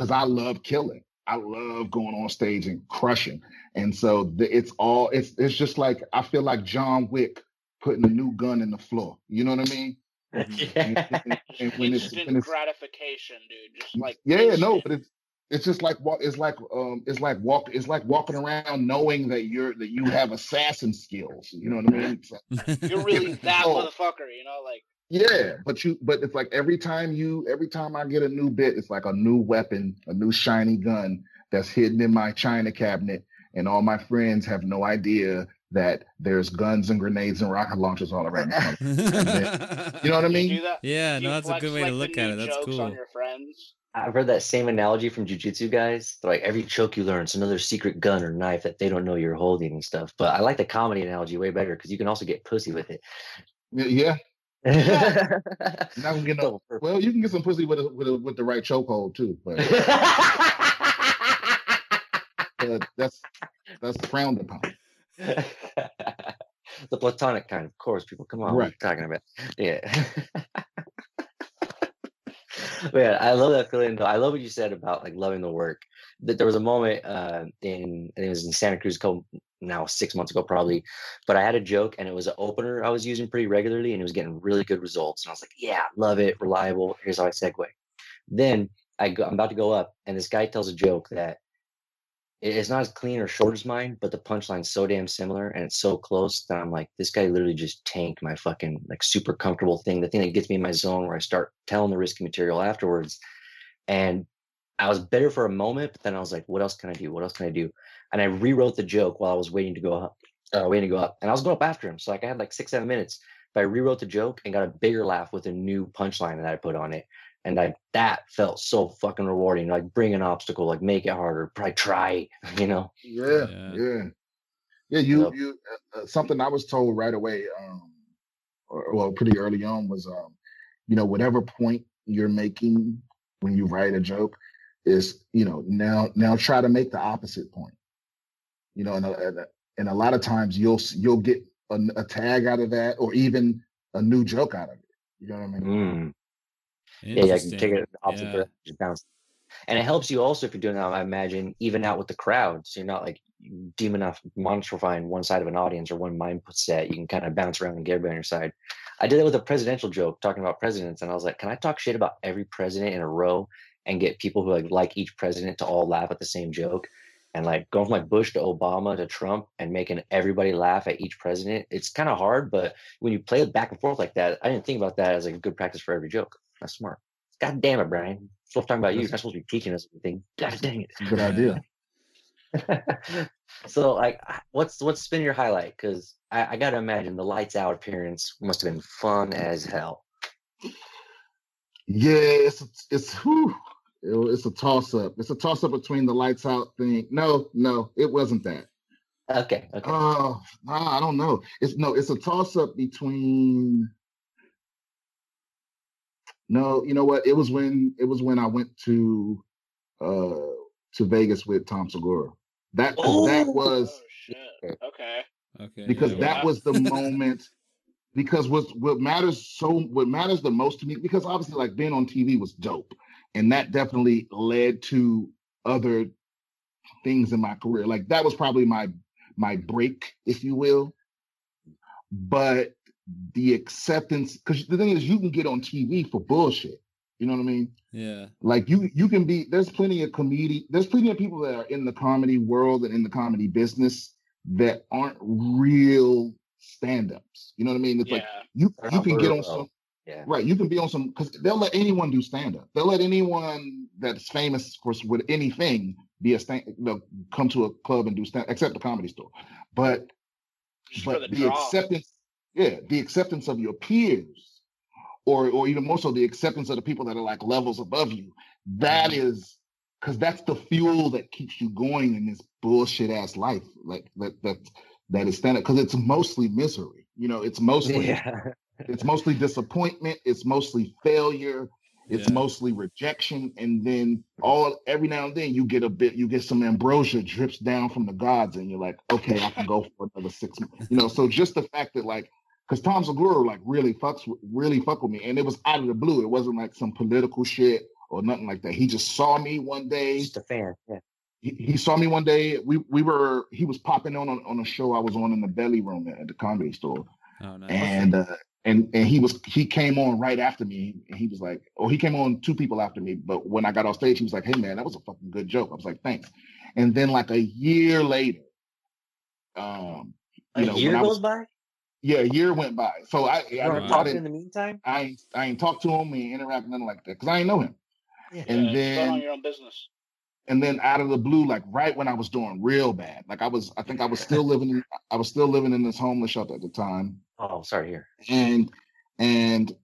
Speaker 4: Because I love killing. I love going on stage and crushing. And so the, it's all it's it's just like I feel like John Wick putting a new gun in the floor. You know what I mean?
Speaker 2: yeah.
Speaker 4: And, and when it's,
Speaker 3: Instant
Speaker 4: when it's
Speaker 3: gratification, dude. Just like
Speaker 4: yeah, no, but it's it's just like walk. It's like um, it's like walk. It's like walking around knowing that you're that you have assassin skills. You know what I mean? It's like-
Speaker 3: you're really that motherfucker, you know, like
Speaker 4: yeah, but you but it's like every time you every time I get a new bit, it's like a new weapon, a new shiny gun that's hidden in my china cabinet, and all my friends have no idea that there's guns and grenades and rocket launchers all around. the. You know what I mean?
Speaker 1: yeah, no,
Speaker 3: you
Speaker 1: that's a good way to
Speaker 3: like, the
Speaker 1: look at it. That's
Speaker 3: jokes
Speaker 1: cool.
Speaker 3: On your friends.
Speaker 2: I've heard that same analogy from jujitsu guys. They're like every choke you learn is another secret gun or knife that they don't know you're holding and stuff. But I like the comedy analogy way better because you can also get pussy with it.
Speaker 4: Yeah,
Speaker 2: Yeah.
Speaker 4: you're not gonna get no. Well, you can get some pussy with a, with a, with the right chokehold too, but uh, that's that's frowned upon.
Speaker 2: the platonic kind, of course. People, come on, what are you
Speaker 4: Right.
Speaker 2: talking about? Yeah. Man, I love that feeling. Though. I love what you said about like loving the work. That there was a moment uh, in it was in Santa Cruz, couple now six months ago probably, but I had a joke and it was an opener I was using pretty regularly and it was getting really good results. And I was like, yeah, love it, reliable. Here's how I segue. Then I go, I'm about to go up and this guy tells a joke that it's not as clean or short as mine, but the punchline's so damn similar and it's so close that I'm like, this guy literally just tanked my fucking like super comfortable thing, the thing that gets me in my zone where I start telling the risky material afterwards. And I was better for a moment, but then I was like, what else can I do? What else can I do? And I rewrote the joke while I was waiting to go up, uh, waiting to go up. And I was going up after him. So like I had like six, seven minutes, but I rewrote the joke and got a bigger laugh with a new punchline that I put on it. And like that felt so fucking rewarding. Like bring an obstacle, like make it harder, probably try, you know?
Speaker 4: Yeah,
Speaker 1: Yeah.
Speaker 4: yeah, yeah. You,
Speaker 2: Yep.
Speaker 4: you. Uh, uh, something I was told right away, um, or well, pretty early on, was, um, you know, whatever point you're making when you write a joke, is you know now now try to make the opposite point. You know, and a, and a, and a lot of times you'll you'll get a, a tag out of that, or even a new joke out of it. You know what I mean?
Speaker 2: Mm. Yeah, yeah, you can take it the opposite
Speaker 1: Yeah.
Speaker 2: direction, just bounce. And it helps you also if you're doing that, I imagine, even out with the crowd. So you're not like demon monstrifying one side of an audience or one mindset. You can kind of bounce around and get everybody on your side. I did that with a presidential joke talking about presidents, and I was like, can I talk shit about every president in a row and get people who like like each president to all laugh at the same joke? And like going from like Bush to Obama to Trump and making everybody laugh at each president, it's kind of hard. But when you play it back and forth like that, I didn't think about that as like a good practice for every joke. That's smart. God damn it, Brian. So I'm talking about you. You're not supposed to be teaching us anything. God dang
Speaker 4: it. good idea.
Speaker 2: so like what's what's been your highlight? Because I, I gotta imagine the lights out appearance must have been fun as hell.
Speaker 4: Yeah, it's it's whew, it- it's a toss up. It's a toss up between the lights out thing. No, no, it wasn't that.
Speaker 2: Okay, okay.
Speaker 4: Oh, nah, I don't know. It's no, it's a toss up between. No, you know what? It was when it was when I went to uh to Vegas with Tom Segura. That 'cause that
Speaker 2: Oh!
Speaker 4: was
Speaker 3: Oh shit. Okay.
Speaker 1: Okay.
Speaker 4: because
Speaker 1: yeah,
Speaker 4: that
Speaker 3: yeah.
Speaker 4: was the moment because what what matters so what matters the most to me because obviously like being on TV was dope and that definitely led to other things in my career like that was probably my my break if you will but the acceptance because the thing is you can get on TV for bullshit. You know what I mean?
Speaker 1: Yeah.
Speaker 4: like you you can be there's plenty of comedy there's plenty of people that are in the comedy world and in the comedy business that aren't real stand-ups. You know what i mean? It's
Speaker 3: Yeah.
Speaker 4: like you
Speaker 2: They're
Speaker 4: you can get on some
Speaker 2: Yeah.
Speaker 4: right you can be on some because they'll let anyone do stand-up. They'll let anyone that's famous for s- with anything be a stand they'll come to a club and do stand except the comedy store. But
Speaker 3: Just
Speaker 4: but
Speaker 3: the
Speaker 4: the, acceptance yeah the acceptance of your peers or or even more so the acceptance of the people that are like levels above you that mm-hmm. is because that's the fuel that keeps you going in this bullshit ass life like that that that is standard because it's mostly misery you know it's mostly
Speaker 2: Yeah.
Speaker 4: it's mostly disappointment it's mostly failure it's
Speaker 1: Yeah.
Speaker 4: mostly rejection and then all every now and then you get a bit you get some ambrosia drips down from the gods and you're like okay i can go for another six months you know so just the fact that like because tom segura like really fucks with really fuck with me and it was out of the blue it wasn't like some political shit or nothing like that he just saw me one day
Speaker 2: Just a fan. Yeah.
Speaker 4: he, he saw me one day. We we were he was popping on on, on a show I was on in the belly room at, the comedy store,
Speaker 1: Oh, nice.
Speaker 4: and uh, and and he was he came on right after me, and he was like, oh, he came on two people after me, but when I got off stage, he was like, hey man, that was a fucking good joke. I was like, thanks. And then like a year later, um,
Speaker 2: A
Speaker 4: you know,
Speaker 2: year goes
Speaker 4: was,
Speaker 2: by.
Speaker 4: Yeah, a year went by. So I I
Speaker 2: You
Speaker 1: Wow.
Speaker 2: want to
Speaker 4: thought
Speaker 2: in the meantime?
Speaker 4: I ain't I ain't talked to him, we ain't interact nothing like that because I ain't know him.
Speaker 2: Yeah.
Speaker 4: And
Speaker 3: Yeah,
Speaker 4: then
Speaker 3: on your own business.
Speaker 4: and then out of the blue, like right when I was doing real bad, like I was, I think I was still living, in, I was still living in this homeless shelter at the time,
Speaker 2: Oh, sorry. Here.
Speaker 4: and and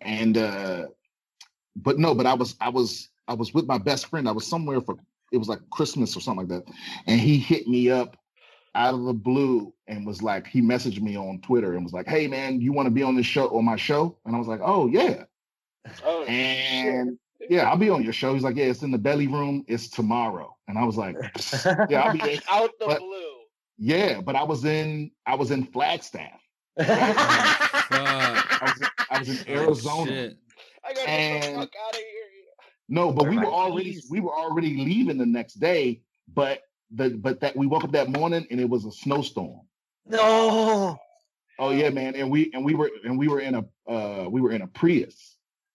Speaker 4: and uh, but no, but I was, I was, I was with my best friend. I was somewhere for it was like Christmas or something like that, and he hit me up out of the blue and was like, he messaged me on Twitter and was like, "Hey man, you want to be on this show on my show?" And I was like, "Oh yeah."
Speaker 3: Oh,
Speaker 4: And yeah, I'll be on your show. He's like, yeah, it's in the belly room. It's tomorrow. And I was like, yeah, I'll be there.
Speaker 3: out the
Speaker 4: But-
Speaker 3: blue.
Speaker 4: Yeah, but I was in I was in Flagstaff.
Speaker 1: Fuck.
Speaker 4: I was in, I was in
Speaker 1: Oh,
Speaker 4: Arizona.
Speaker 1: shit.
Speaker 3: I gotta get the
Speaker 4: and-
Speaker 3: fuck out of here.
Speaker 4: No, but we were
Speaker 2: Right.
Speaker 4: already we were already leaving the next day. But the but that we woke up that morning and it was a snowstorm.
Speaker 2: no.
Speaker 4: Oh yeah, man. And we and we were and we were in a uh we were in a Prius.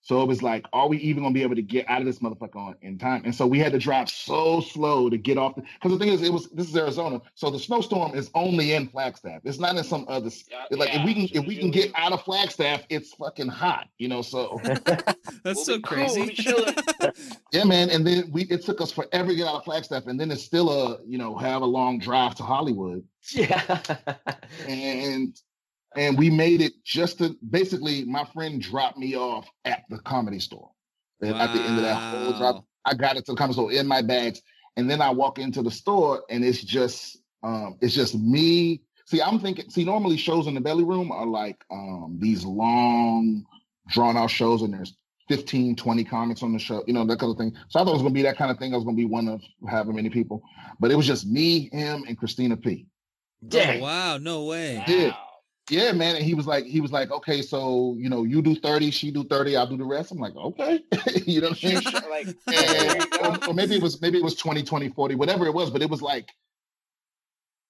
Speaker 4: So it was like, are we even gonna be able to get out of this motherfucker on in time? And so we had to drive so slow to get off the because the thing is, it was this is Arizona, so the snowstorm is only in Flagstaff. It's not in some other. s-
Speaker 3: Yeah,
Speaker 4: Like
Speaker 3: yeah,
Speaker 4: if we can if we can get out of Flagstaff, it's fucking hot, you know. So
Speaker 1: That's
Speaker 3: We'll
Speaker 1: so
Speaker 3: be cool,
Speaker 1: crazy.
Speaker 4: yeah, man. And then we it took us forever to get out of Flagstaff, and then it's still a you know have a long drive to Hollywood.
Speaker 2: Yeah.
Speaker 4: and and we made it just to basically my friend dropped me off at the comedy store And at the end of that whole drop i got it to the comedy store in my bags and then i walk into the store and it's just um it's just me see i'm thinking see normally shows in the belly room are like um these long drawn out shows and there's 15 20 comics on the show you know that kind of thing so i thought it was going to be that kind of thing i was going to be one of however many people but it was just me him and christina p
Speaker 1: Oh,
Speaker 2: Dang.
Speaker 1: wow. No way.
Speaker 4: Yeah.
Speaker 3: Wow.
Speaker 4: Yeah, man. And he was like, he was like, okay, so you know, you do 30, she do 30, I'll do the rest. I'm like, okay. you know what I'm saying?
Speaker 3: like,
Speaker 4: And, or, or maybe it was maybe it was 20, 20, 40, whatever it was, but it was like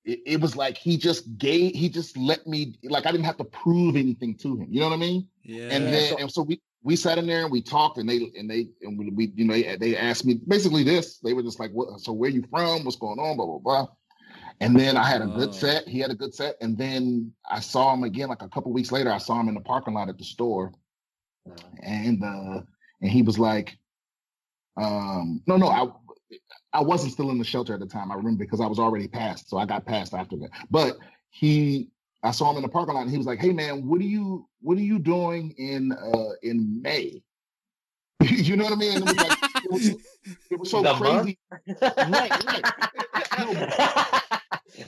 Speaker 4: it, it was like he just gave he just let me like I didn't have to prove anything to him. You know what I mean?
Speaker 1: Yeah.
Speaker 4: And then and so we we sat in there and we talked and they and they and we, we you know they, they asked me basically this. They were just like, what so where you from? What's going on? Blah blah blah. And then I had a good set. He had a good set. And then I saw him again like a couple weeks later. I saw him in the parking lot at the store. And uh and he was like, um, no, no, I I wasn't still in the shelter at the time. I remember because I was already passed. So I got passed after that. But he I saw him in the parking lot and he was like, Hey man, what are you what are you doing in uh in May? you know what I mean? And it was it was, so
Speaker 2: The
Speaker 4: crazy. Right, right.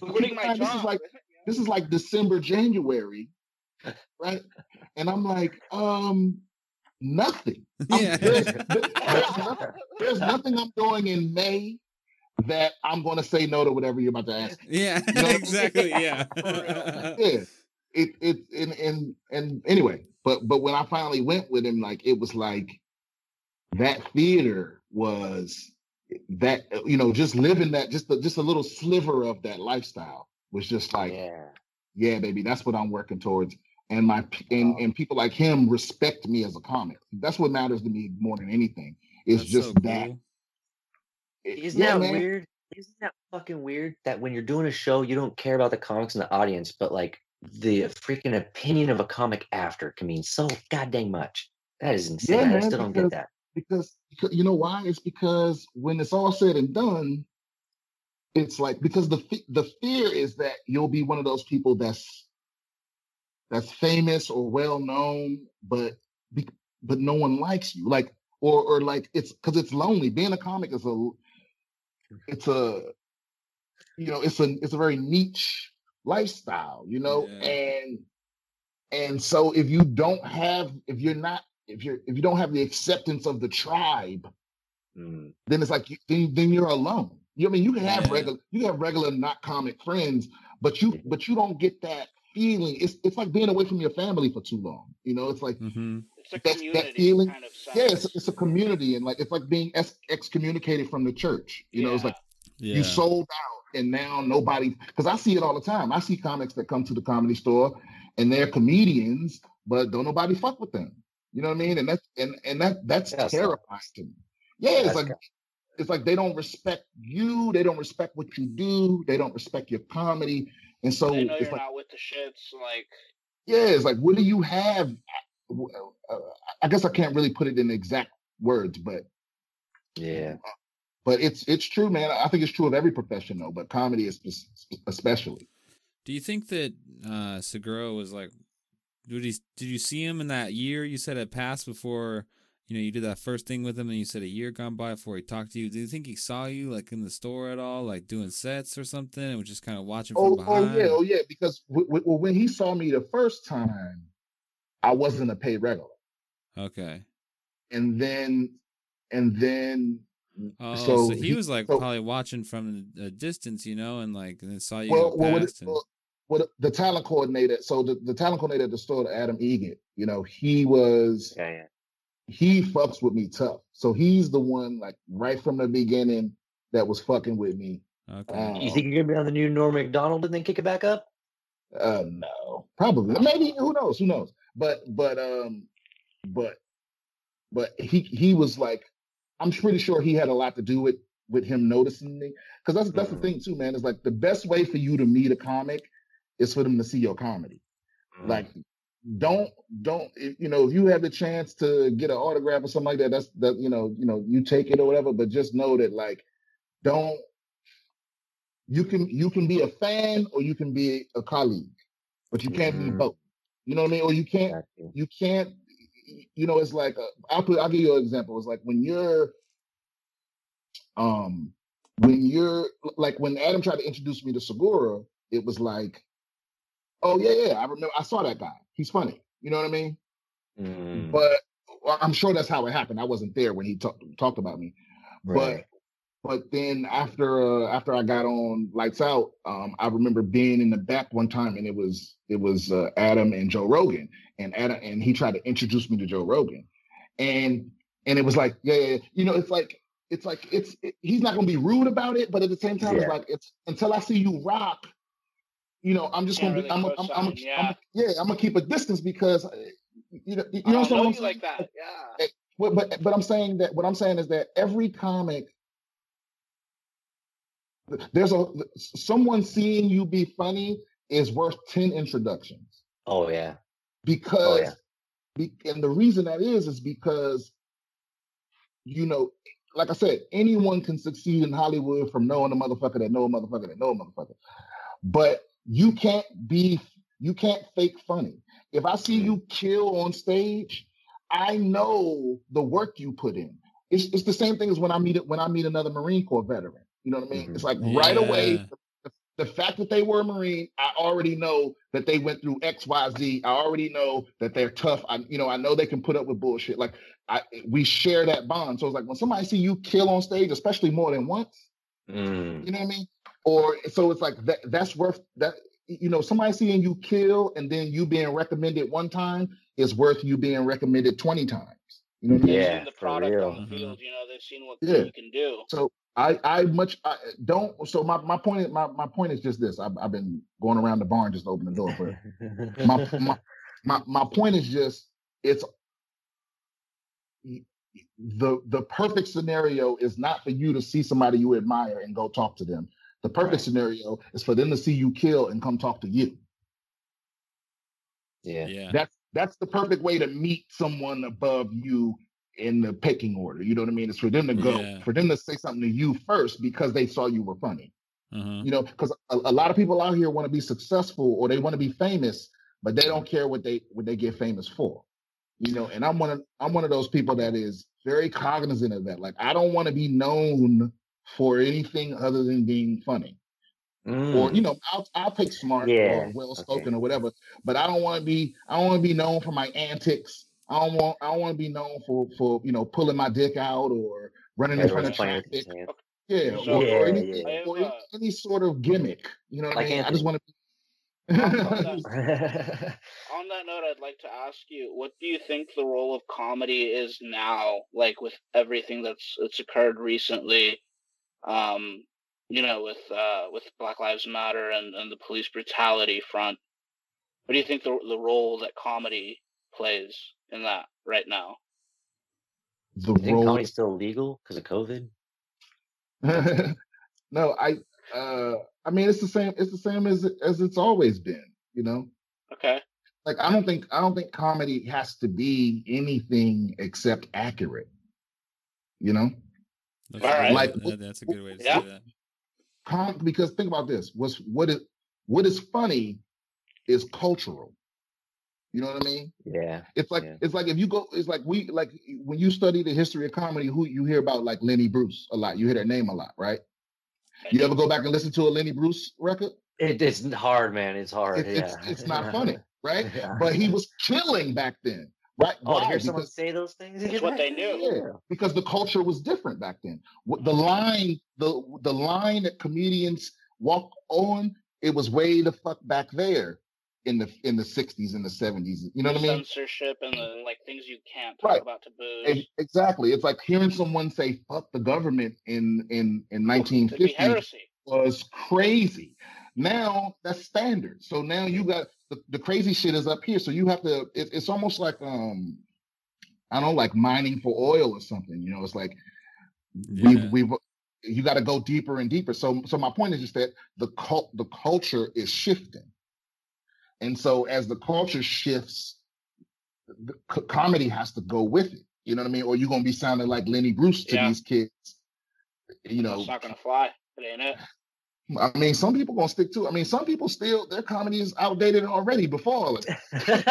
Speaker 4: No,
Speaker 3: Quitting my
Speaker 4: mind,
Speaker 3: job.
Speaker 4: This is like this is like December, January, right? And I'm like, um, nothing.
Speaker 1: Yeah.
Speaker 4: there's, there's, nothing, there's nothing I'm doing in May that I'm going to say no to whatever you're about to ask.
Speaker 1: Yeah.
Speaker 4: know what I mean?
Speaker 1: exactly. Yeah.
Speaker 4: Yeah, it it and and and anyway, but but when I finally went with him, like it was like that theater was that you know just living that just a, just a little sliver of that lifestyle was just like
Speaker 2: yeah.
Speaker 4: yeah, baby, that's what I'm working towards. And my and, and people like him respect me as a comic. That's what matters to me more than anything. It's
Speaker 1: That's
Speaker 4: just
Speaker 1: so
Speaker 4: that.
Speaker 1: cool.
Speaker 4: it-
Speaker 2: Isn't
Speaker 4: yeah,
Speaker 2: that
Speaker 4: man.
Speaker 2: weird? Isn't that fucking weird that when you're doing a show, you don't care about the comics and the audience, but like the freaking opinion of a comic after can mean so goddamn much. That is insane.
Speaker 4: Yeah,
Speaker 2: I still don't get that.
Speaker 4: Because, you know why? It's because when it's all said and done, it's like because the the fear is that you'll be one of those people that's that's famous or well known, but be, but no one likes you. Like or or like it's because it's lonely. Being a comic is a it's a you know it's a it's a very niche lifestyle, you know,
Speaker 1: Yeah.
Speaker 4: and and so if you don't have if you're not if you're if you don't have the acceptance of the tribe,
Speaker 2: Mm.
Speaker 4: then it's like you, then then you're alone. You know what I mean you can have
Speaker 1: Yeah.
Speaker 4: regular you have regular not comic friends, but you but you don't get that feeling. It's it's like being away from your family for too long. You know, it's like
Speaker 1: hmm
Speaker 3: It's a
Speaker 4: that- that feeling-
Speaker 3: kind of
Speaker 4: yeah, it's, it's a community and like it's like being ex- excommunicated from the church. You know, it's like
Speaker 1: Yeah.
Speaker 4: You sold out, and now nobody. Because I see it all the time. I see comics that come to the comedy store, and they're comedians, but don't nobody fuck with them. You know what I mean? And that's and and that that's
Speaker 2: That's
Speaker 4: terrifying to me. Yeah, it's
Speaker 2: That's
Speaker 4: like it's like they don't respect you. They don't respect what you do. They don't respect your comedy, and so
Speaker 3: they know
Speaker 4: it's
Speaker 3: you're
Speaker 4: like
Speaker 3: not with the shits. Like,
Speaker 4: yeah, it's like what do you have? Uh, I guess I can't really put it in exact words, but
Speaker 2: Yeah.
Speaker 4: but it's it's true, man. I think it's true of every profession, though, but comedy is especially.
Speaker 1: Do you think that uh Segura was like did he did you see him in that year you said it passed before you know you did that first thing with him and you said a year gone by before he talked to you. Do you think he saw you like in the store at all, like doing sets or something, and was just kind of watching from
Speaker 4: Oh, oh
Speaker 1: behind?
Speaker 4: yeah, oh yeah. Because w- w- when he saw me the first time, I wasn't a paid regular,
Speaker 1: Okay.
Speaker 4: and then and then
Speaker 1: Oh, so,
Speaker 4: So
Speaker 1: he,
Speaker 4: he-
Speaker 1: was like
Speaker 4: so-
Speaker 1: probably watching from a distance, you know, and like and then saw you
Speaker 4: well,
Speaker 1: go
Speaker 4: well,
Speaker 1: past
Speaker 4: it,
Speaker 1: and
Speaker 4: well, what the talent coordinator. So the, the talent coordinator at the store, Adam Eget, you know, he was
Speaker 2: Yeah, yeah.
Speaker 4: he fucks with me tough. So he's the one like right from the beginning that was fucking with me.
Speaker 1: okay.
Speaker 4: Um,
Speaker 2: You think you're gonna be on the new Norm Macdonald and then kick it back up?
Speaker 4: Uh, no, probably maybe who knows? Who knows? But but um, but but he he was like, I'm pretty sure he had a lot to do with with him noticing me because that's that's
Speaker 2: Mhm.
Speaker 4: the thing too, man. It's like the best way for you to meet a comic is for them to see your comedy.
Speaker 2: Mm.
Speaker 4: Like, don't don't if, you know if you have the chance to get an autograph or something like that, that's that you know you know you take it or whatever. But just know that like, don't you can you can be a fan or you can be a colleague, but you can't be
Speaker 2: Mhm.
Speaker 4: both. You know what I mean? Or you can't
Speaker 2: you.
Speaker 4: can't you know it's like uh, i'll put i'll give you an example it's like when you're um when you're like when adam tried to introduce me to segura it was like oh yeah yeah i remember i saw that guy he's funny you know what i mean
Speaker 2: Mm,
Speaker 4: but i'm sure that's how it happened i wasn't there when he talked talked about me
Speaker 2: right.
Speaker 4: but but then after uh, after I got on Lights Out, um, I remember being in the back one time, and it was it was uh, Adam and Joe Rogan, and Adam and he tried to introduce me to Joe Rogan, and and it was like yeah, yeah, yeah. you know it's like it's like it's it, he's not gonna be rude about it, but at the same time it's like it's until I see you rock, you know I'm just
Speaker 3: Can't
Speaker 4: gonna be
Speaker 3: really
Speaker 4: I'm a, I'm, I'm, a,
Speaker 3: co-sign,
Speaker 4: I'm a- yeah I'm gonna keep a distance because uh, you know you
Speaker 3: I
Speaker 4: know
Speaker 3: don't
Speaker 4: what
Speaker 3: know
Speaker 4: I'm
Speaker 3: you like
Speaker 4: saying?
Speaker 3: that. Yeah.
Speaker 4: But, but but I'm saying that what I'm saying is that every comic there's a someone seeing you be funny is worth 10 introductions
Speaker 2: Oh yeah.
Speaker 4: because oh,
Speaker 2: yeah.
Speaker 4: be, and the reason that is is because you know like I said anyone can succeed in Hollywood from knowing a motherfucker that know a motherfucker that know a motherfucker but you can't be you can't fake funny if I see you kill on stage I know the work you put in it's, it's the same thing as when I meet when I meet another Marine Corps veteran you know what I mean? It's like right away, the, the fact that they were a Marine, I already know that they went through X, Y, Z. I already know that they're tough. I, you know, I know they can put up with bullshit. Like I, we share that bond. So it's like when somebody see you kill on stage, especially more than once,
Speaker 2: Mm,
Speaker 4: you know what I mean? Or so it's like that. That's worth that. You know, somebody seeing you kill and then you being recommended one time is worth you being recommended twenty times. You know what I mean?
Speaker 3: They've
Speaker 2: Yeah,
Speaker 3: seen the
Speaker 2: for
Speaker 3: product
Speaker 2: real.
Speaker 3: on the
Speaker 1: Mhm.
Speaker 3: field. You know, they've seen what
Speaker 4: Yeah.
Speaker 3: you can do.
Speaker 4: So I, I much I don't. So my, my point, is- my, my point is just this. I've, I've been going around the barn just to open the door, but my, my my my point is just it's the the perfect scenario is not for you to see somebody you admire and go talk to them. The perfect
Speaker 2: Right.
Speaker 4: scenario is for them to see you kill and come talk to you.
Speaker 2: yeah.
Speaker 1: Yeah.
Speaker 4: That's that's the perfect way to meet someone above you in the pecking order. You know what I mean? It's for them to go,
Speaker 1: Yeah.
Speaker 4: for them to say something to you first because they saw you were funny.
Speaker 1: Uh-huh.
Speaker 4: You know, because a, a lot of people out here want to be successful or they want to be famous, but they don't care what they what they get famous for. You know, and I'm one of I'm one of those people that is very cognizant of that. Like I don't want to be known for anything other than being funny. Or
Speaker 2: Mm,
Speaker 4: you know, I'll I'll take smart
Speaker 2: Yeah,
Speaker 4: or well spoken or whatever, but I don't want to be I don't want to be known for my antics. I don't want I don't want to be known for for you know pulling my dick out or running in front of
Speaker 2: playing with
Speaker 4: traffic.
Speaker 2: his hands.
Speaker 4: Yeah, or,
Speaker 2: Yeah,
Speaker 4: or anything,
Speaker 2: yeah.
Speaker 4: or any,
Speaker 3: uh,
Speaker 4: any sort of gimmick. You know what
Speaker 2: Like
Speaker 4: I mean? I just want
Speaker 3: On
Speaker 4: to.
Speaker 3: that, on that note, I'd like to ask you, what do you think the role of comedy is now? Like with everything that's that's occurred recently, um, you know, with uh, with Black Lives Matter and, and the police brutality front. What do you think the the role that comedy plays in that right now?
Speaker 2: The you think comedy's still legal because of COVID?
Speaker 4: no, I uh I mean it's the same it's the same as as it's always been, you know.
Speaker 3: Okay.
Speaker 4: Like I don't think I don't think comedy has to be anything except accurate. You know?
Speaker 1: All right. Like yeah, that's a good way to yeah. say that.
Speaker 4: Com- because think about this: what's what is what is funny is cultural. You know what I mean?
Speaker 2: Yeah.
Speaker 4: It's like
Speaker 2: yeah.
Speaker 4: it's like if you go, it's like we like when you study the history of comedy, who you hear about like Lenny Bruce a lot. You hear that name a lot, right? You ever go back and listen to a Lenny Bruce record?
Speaker 2: It, it's hard, man. It's hard.
Speaker 4: It,
Speaker 2: yeah.
Speaker 4: It's, it's not funny, right? yeah. But he was killing back then, right?
Speaker 2: Oh, Why? to hear someone say those things.
Speaker 3: That's what they knew.
Speaker 4: Yeah, because the culture was different back then. The mm-hmm. line, the the line that comedians walk on, it was way the fuck back there in the in the 60s and the 70s. You know what I mean?
Speaker 3: Censorship and the like things you can't talk right. about taboos.
Speaker 4: Exactly. It's like hearing someone say "fuck the government" in in in 1950 was crazy. Now that's standard. So now you got the, the crazy shit is up here. So you have to. It, it's almost like um, I don't know, like mining for oil or something. You know, it's like yeah. we we've you got to go deeper and deeper. So so my point is just that the cult the culture is shifting and so as the culture shifts, the comedy has to go with it. You know what I mean? Or you're gonna be sounding like Lenny Bruce to yeah. these kids. You know,
Speaker 3: it's not gonna fly. It ain't it.
Speaker 4: I mean, some people gonna stick to. It. I mean, some people still their comedy is outdated already before all of it.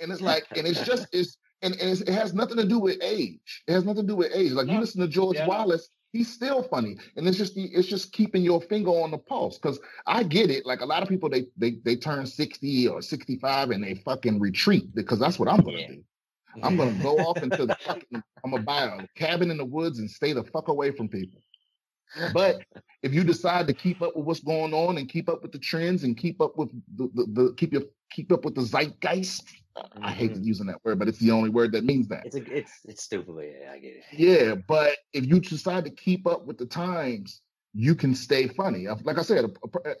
Speaker 4: and it's like, and it's just it's and, and it's, it has nothing to do with age. It has nothing to do with age. Like no. you listen to George yeah, Wallace, he's still funny and it's just it's just keeping your finger on the pulse because i get it like a lot of people they they they turn 60 or 65 and they fucking retreat because that's what i'm gonna yeah. do i'm gonna go off into the fucking i'm gonna buy a cabin in the woods and stay the fuck away from people but if you decide to keep up with what's going on and keep up with the trends and keep up with the, the, the keep your keep up with the zeitgeist I hate mm-hmm. using that word, but it's the only word that means that.
Speaker 2: It's a, it's it's stupid. Yeah, I get it.
Speaker 4: Yeah, but if you decide to keep up with the times, you can stay funny. Like I said,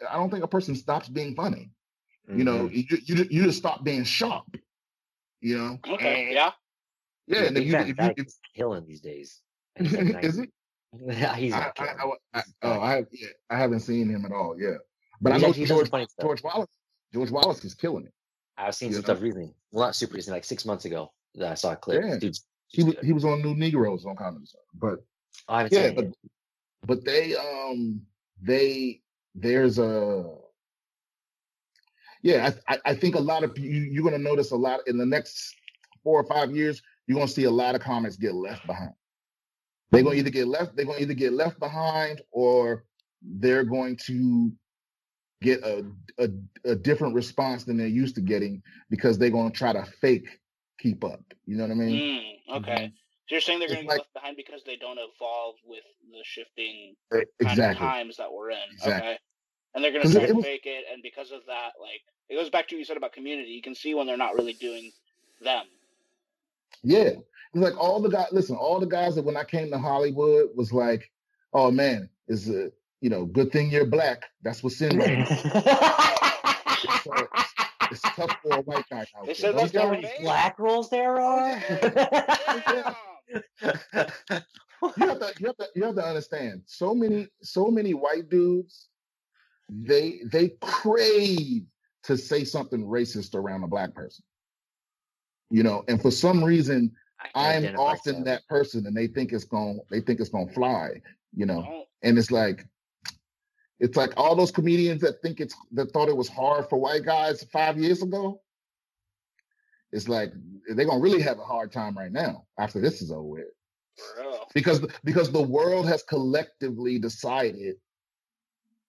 Speaker 4: I don't think a person stops being funny. Mm-hmm. You know, mm-hmm. you, you you just stop being sharp. You know.
Speaker 3: Okay. Yeah.
Speaker 4: Yeah, and if you, if you
Speaker 2: if, killing these days.
Speaker 4: Is he?
Speaker 2: Yeah, he's
Speaker 4: I, I, I, oh, I yeah, I haven't seen him at all. Yeah, but I know George, George Wallace. George Wallace is killing it.
Speaker 2: I've seen some know? stuff recently. Well, not super recently, like six months ago that I saw a clip. Yeah. Dude's,
Speaker 4: he was he was on New Negroes on Comedy but
Speaker 2: oh,
Speaker 4: yeah, but but they um they there's a yeah I I think a lot of you you're gonna notice a lot in the next four or five years you're gonna see a lot of comics get left behind. They're gonna either get left they're gonna either get left behind or they're going to get a, a, a different response than they're used to getting because they're going to try to fake keep up. You know what I mean?
Speaker 3: Mm, okay. Mm-hmm. So you're saying they're going to get left behind because they don't evolve with the shifting
Speaker 4: exactly.
Speaker 3: times that we're in. Exactly. Okay. And they're going to try to fake it, and because of that, like it goes back to what you said about community. You can see when they're not really doing them.
Speaker 4: Yeah, it's like all the guys. Listen, all the guys that when I came to Hollywood was like, "Oh man, is a you know, good thing you're black. That's what's in there. it's, uh, it's, tough for a white guy
Speaker 2: out they there. Said there many black roles there are.
Speaker 4: you, have to, you have to you have to understand. So many so many white dudes, they they crave to say something racist around a black person. You know, and for some reason, I'm often that person, and they think it's going they think it's gonna fly. You know, and it's like it's like all those comedians that think it's that thought it was hard for white guys five years ago. It's like they're gonna really have a hard time right now after this is over with. Because because the world has collectively decided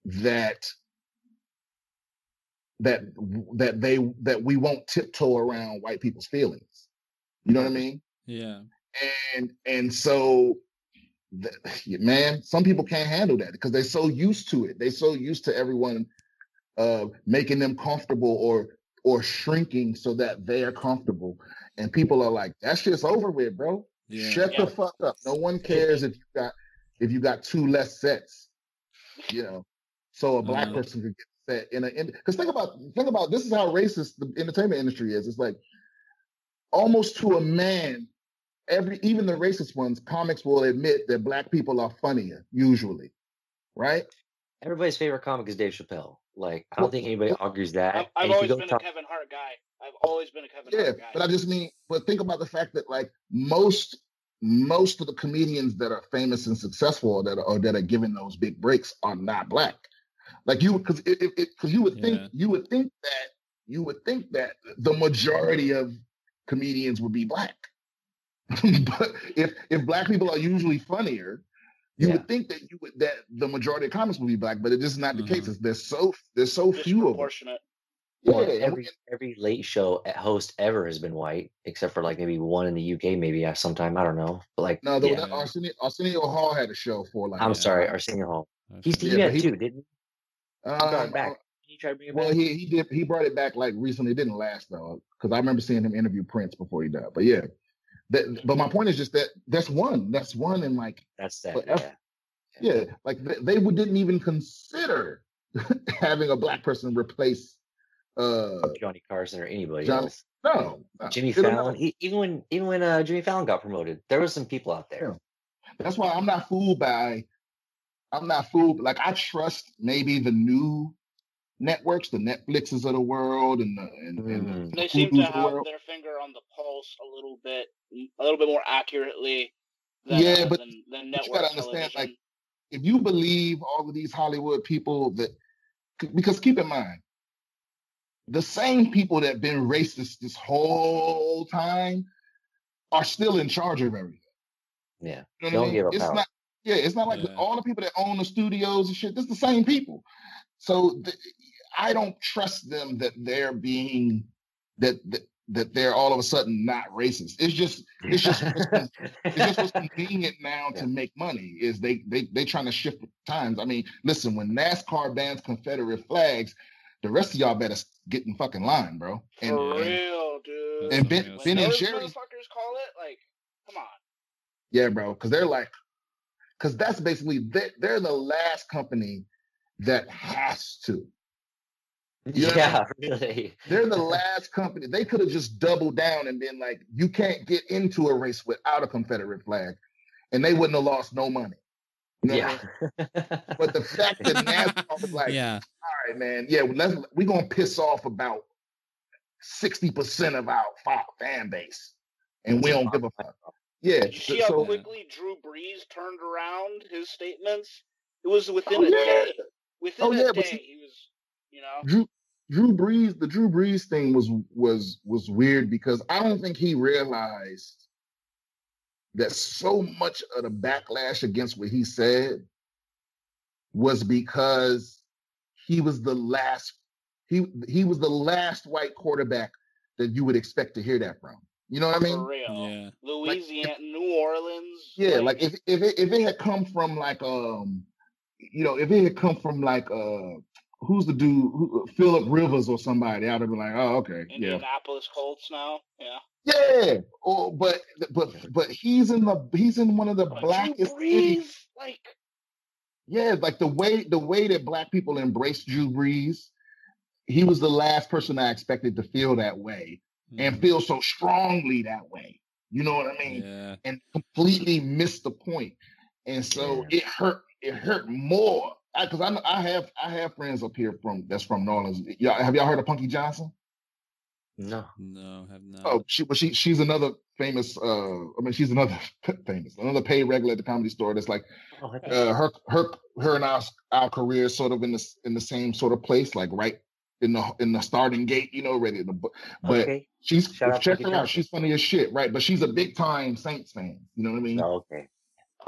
Speaker 4: that that that they that we won't tiptoe around white people's feelings. You know what I mean?
Speaker 1: Yeah.
Speaker 4: And and so man, some people can't handle that because they're so used to it. They're so used to everyone uh, making them comfortable or or shrinking so that they're comfortable. And people are like, "That's just over with, bro. Yeah. Shut yeah. the fuck up. No one cares if you got if you got two less sets, you know, so a black
Speaker 1: Uh-huh.
Speaker 4: person could get set in a because think about think about this is how racist the entertainment industry is. It's like almost to a man, every even the racist ones, comics will admit that black people are funnier usually, right?
Speaker 2: Everybody's favorite comic is Dave Chappelle. Like, I don't
Speaker 4: Well,
Speaker 2: think anybody
Speaker 4: well,
Speaker 2: argues that.
Speaker 3: I've, I've
Speaker 2: And if you
Speaker 3: always been
Speaker 2: talk-
Speaker 3: a Kevin Hart guy. I've always been a Kevin
Speaker 4: Yeah,
Speaker 3: Hart guy.
Speaker 4: but I just mean, but think about the fact that like most most of the comedians that are famous and successful or that are, or that are given those big breaks are not black. Like you, because it, because you would think
Speaker 1: Yeah.
Speaker 4: you would think that you would think that the majority of comedians would be black. but if if black people are usually funnier, you
Speaker 2: Yeah.
Speaker 4: would think that you would that the majority of comics would be black, but it is just not the case.
Speaker 1: Uh-huh.
Speaker 4: It's, there's so there's so few of them.
Speaker 3: Disproportionate.
Speaker 2: Well,
Speaker 4: Yeah,
Speaker 2: every
Speaker 4: we-
Speaker 2: every late show host ever has been white, except for like maybe one in the UK, maybe uh, sometime I don't know. But like,
Speaker 4: no, the,
Speaker 2: yeah.
Speaker 4: that Arsenio, Arsenio Hall had a show for like
Speaker 2: I'm
Speaker 1: Yeah.
Speaker 2: sorry, Arsenio Hall. He's
Speaker 1: Okay.
Speaker 2: he
Speaker 4: Yeah,
Speaker 2: had
Speaker 4: he-
Speaker 2: two, didn't he? He brought
Speaker 4: um,
Speaker 2: it back. He tried to bring it
Speaker 4: Well,
Speaker 2: back.
Speaker 4: he he did he brought it back like recently. It didn't last though, because I remember seeing him interview Prince before he died. But yeah, that. But my point is just that that's one. That's one, and like
Speaker 2: That's that. Yeah.
Speaker 4: Yeah, like they, they would didn't even consider having a black person replace. Uh,
Speaker 2: Johnny Carson or anybody
Speaker 4: Johnny-
Speaker 2: else.
Speaker 4: no, no,
Speaker 2: Jimmy Fallon. e- Even when even when uh, Jimmy Fallon got promoted, there was some people out there.
Speaker 4: That's why I'm not fooled by. I'm not fooled. Like I trust maybe the new networks, the Netflixes of the world, and the and, and
Speaker 2: Mm.
Speaker 4: the
Speaker 3: They seem to
Speaker 4: Hulu's of the
Speaker 3: have their finger on the pulse a little bit, a little bit more accurately. Than,
Speaker 4: Yeah,
Speaker 3: uh,
Speaker 4: but-
Speaker 3: than, than
Speaker 4: but you gotta understand, like, if you believe all of these Hollywood people that, because keep in mind, the same people that been racist this whole time are still in charge of everything.
Speaker 2: Yeah.
Speaker 4: You know
Speaker 2: Don't
Speaker 4: what I mean?
Speaker 2: give up
Speaker 4: It's
Speaker 2: power.
Speaker 4: not. Yeah, it's not like
Speaker 1: Yeah.
Speaker 4: all the people that own the studios and shit. It's the same people. So th- I don't trust them that they're being that, that that they're all of a sudden not racist. It's just it's just it's just what's convenient now to make money is they they they trying to shift times. I mean, listen, when NASCAR bans Confederate flags, the rest of y'all better get in fucking line, bro.
Speaker 3: For
Speaker 4: And, and
Speaker 3: real, dude.
Speaker 4: and Ben,
Speaker 1: When
Speaker 4: ben and
Speaker 3: those
Speaker 4: Jerry,
Speaker 3: motherfuckers call it, like, come on.
Speaker 4: yeah, bro, because they're like, because that's basically they, they're the last company that has to. You know what I
Speaker 2: yeah, really.
Speaker 4: They're the last company. They could have just doubled down and been like, you can't get into a race without a Confederate flag, and they wouldn't have lost no money. You know what I
Speaker 2: yeah.
Speaker 4: mean? But the fact that NASCAR was like,
Speaker 1: yeah,
Speaker 4: all right, man, yeah, let's we're gonna piss off about sixty percent of our fan base, and we don't give a fuck. Yeah,
Speaker 3: Did you
Speaker 4: so,
Speaker 3: see how
Speaker 4: so-
Speaker 3: quickly Drew Brees turned around his statements? It was within
Speaker 4: Oh,
Speaker 3: a
Speaker 4: yeah.
Speaker 3: day. Within
Speaker 4: Oh,
Speaker 3: a
Speaker 4: yeah,
Speaker 3: day,
Speaker 4: but see-
Speaker 3: he was, you know.
Speaker 4: Drew Drew Brees, the Drew Brees thing was was was weird because I don't think he realized that so much of the backlash against what he said was because he was the last he he was the last white quarterback that you would expect to hear that from. You know what I mean?
Speaker 3: for real.
Speaker 1: yeah.
Speaker 3: Louisiana, New Orleans.
Speaker 4: Yeah, like if if it, if it had come from like um, you know, if it had come from like uh, who's the dude, who, Philip Rivers or somebody, I'd have been like, oh, okay, yeah,
Speaker 3: Indianapolis Colts now. Yeah.
Speaker 4: yeah. Or but but but he's in the he's in one of the
Speaker 3: But
Speaker 4: blackest cities.
Speaker 3: Brees, like,
Speaker 4: Yeah, like the way the way that black people embrace Drew Brees, he was the last person I expected to feel that way and
Speaker 1: Mhm.
Speaker 4: feel so strongly that way. You know what I mean?
Speaker 1: yeah,
Speaker 4: and completely missed the point. And so it hurt. It hurt more because I, know I have I have friends up here from that's from New Orleans. Y'all, have y'all heard of Punky Johnson?
Speaker 2: no.
Speaker 1: no, have not.
Speaker 4: Oh, she but she she's another famous. uh I mean, she's another famous another paid regular at the comedy store. That's like
Speaker 2: Oh, I
Speaker 4: uh, her her her and our our career sort of in the in the same sort of place, like right in the in the starting gate. You know, ready to. But
Speaker 2: okay.
Speaker 4: she's
Speaker 2: Shout out
Speaker 4: check
Speaker 2: Punky
Speaker 4: her out. She's funny as shit, right? But she's a big time Saints fan. You know what I mean?
Speaker 2: Oh, okay.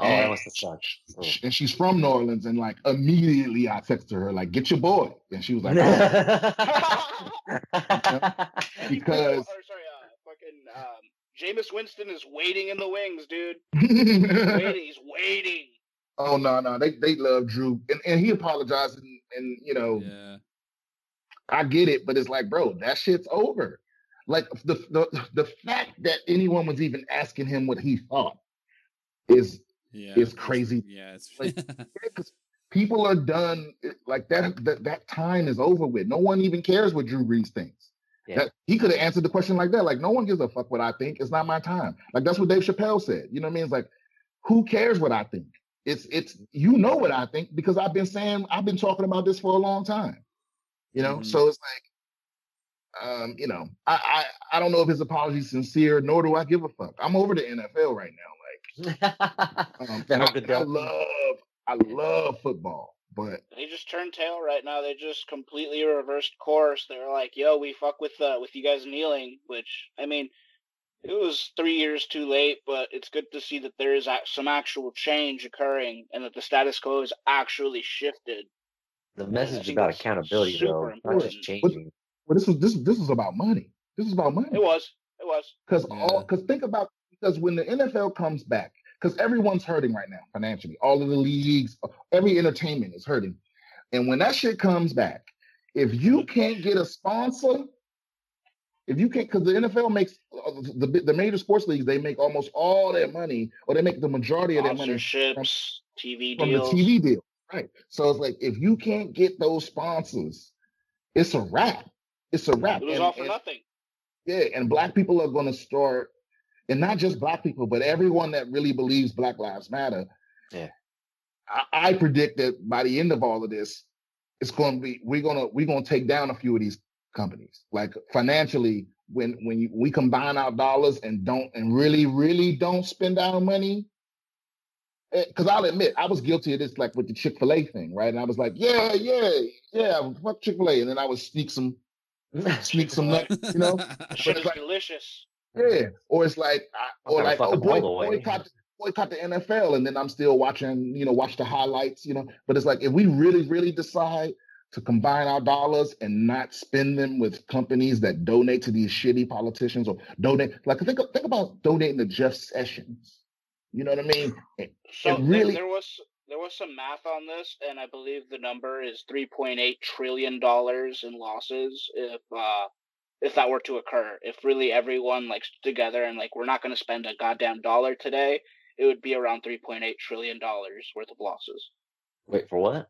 Speaker 2: Oh, that
Speaker 4: And
Speaker 2: must have sucked. Oh.
Speaker 4: and she's from New Orleans, and like immediately I texted her like, "Get your boy," and she was like, oh. Because-
Speaker 3: or sorry, uh, fucking um, Jameis Winston is waiting in the wings, dude. waiting, he's waiting.
Speaker 4: "Oh no, no, they they love Drew," and, and he apologized, and, and you know,
Speaker 1: Yeah,
Speaker 4: I get it, but it's like, bro, that shit's over. Like the the the fact that anyone was even asking him what he thought is
Speaker 1: Yeah,
Speaker 4: It's crazy.
Speaker 1: Yeah, it's
Speaker 4: Like, people are done like that, that. That time is over with. No one even cares what Drew Brees thinks.
Speaker 2: Yeah.
Speaker 4: That he could have answered the question like that. Like no one gives a fuck what I think. It's not my time. Like that's what Dave Chappelle said. You know what I mean? It's like, who cares what I think? It's it's you know what I think because I've been saying I've been talking about this for a long time. You know,
Speaker 1: Mhm.
Speaker 4: so it's like, um, you know, I, I I don't know if his apology is sincere, nor do I give a fuck. I'm over the NFL right now. Like, um,
Speaker 2: The
Speaker 4: I, and I love I love football, but
Speaker 3: They just turned tail right now. They just completely reversed course. They were like, "Yo, we fuck with uh, with you guys kneeling," which I mean, it was three years too late, but it's good to see that there is some actual change occurring and that the status quo is actually shifted.
Speaker 2: The message about accountability, though,
Speaker 3: super
Speaker 2: not just
Speaker 3: important.
Speaker 2: changing.
Speaker 4: but this was this this is about money. This is about money.
Speaker 3: It was, it was.
Speaker 4: Because
Speaker 1: Yeah.
Speaker 4: all because think about because when the NFL comes back, because everyone's hurting right now financially. All of the leagues, every entertainment is hurting. And when that shit comes back, if you can't get a sponsor, if you can't, because the NFL makes uh, the the major sports leagues, they make almost all their money, or they make the majority of their money
Speaker 3: Sponsorships, TV
Speaker 4: from
Speaker 3: deals.
Speaker 4: the TV deal. Right. So it's like if you can't get those sponsors, it's a wrap. It's a wrap.
Speaker 3: It was all for nothing.
Speaker 4: yeah, and black people are going to start, and not just black people, but everyone that really believes Black Lives Matter.
Speaker 2: Yeah.
Speaker 4: I, I predict that by the end of all of this, it's going to be we're gonna we're gonna take down a few of these companies. Like financially, when when you, we combine our dollars and don't and really really don't spend our money. Eh, because I'll admit, I was guilty of this, like with the Chick Fil A thing, right? And I was like, yeah, yeah, yeah, fuck Chick Fil A, and then I would sneak some sneak some nut, you know.
Speaker 3: Shit
Speaker 4: it's
Speaker 3: is
Speaker 4: like-
Speaker 3: delicious.
Speaker 4: Yeah, or it's like, I, or like,
Speaker 2: fuck
Speaker 4: oh boy,
Speaker 2: all the way.
Speaker 4: boycott, boycott the NFL, and then I'm still watching, you know, watch the highlights, you know. But it's like if we really, really decide to combine our dollars and not spend them with companies that donate to these shitty politicians or donate, like think think about donating to Jeff Sessions. You know what I mean?
Speaker 3: So
Speaker 4: And
Speaker 3: there-
Speaker 4: really-
Speaker 3: there, was there was some math on this, and I believe the number is three point eight trillion dollars in losses if uh if that were to occur. If really everyone like together and like we're not going to spend a goddamn dollar today, it would be around three point eight trillion dollars worth of losses.
Speaker 2: Wait for what?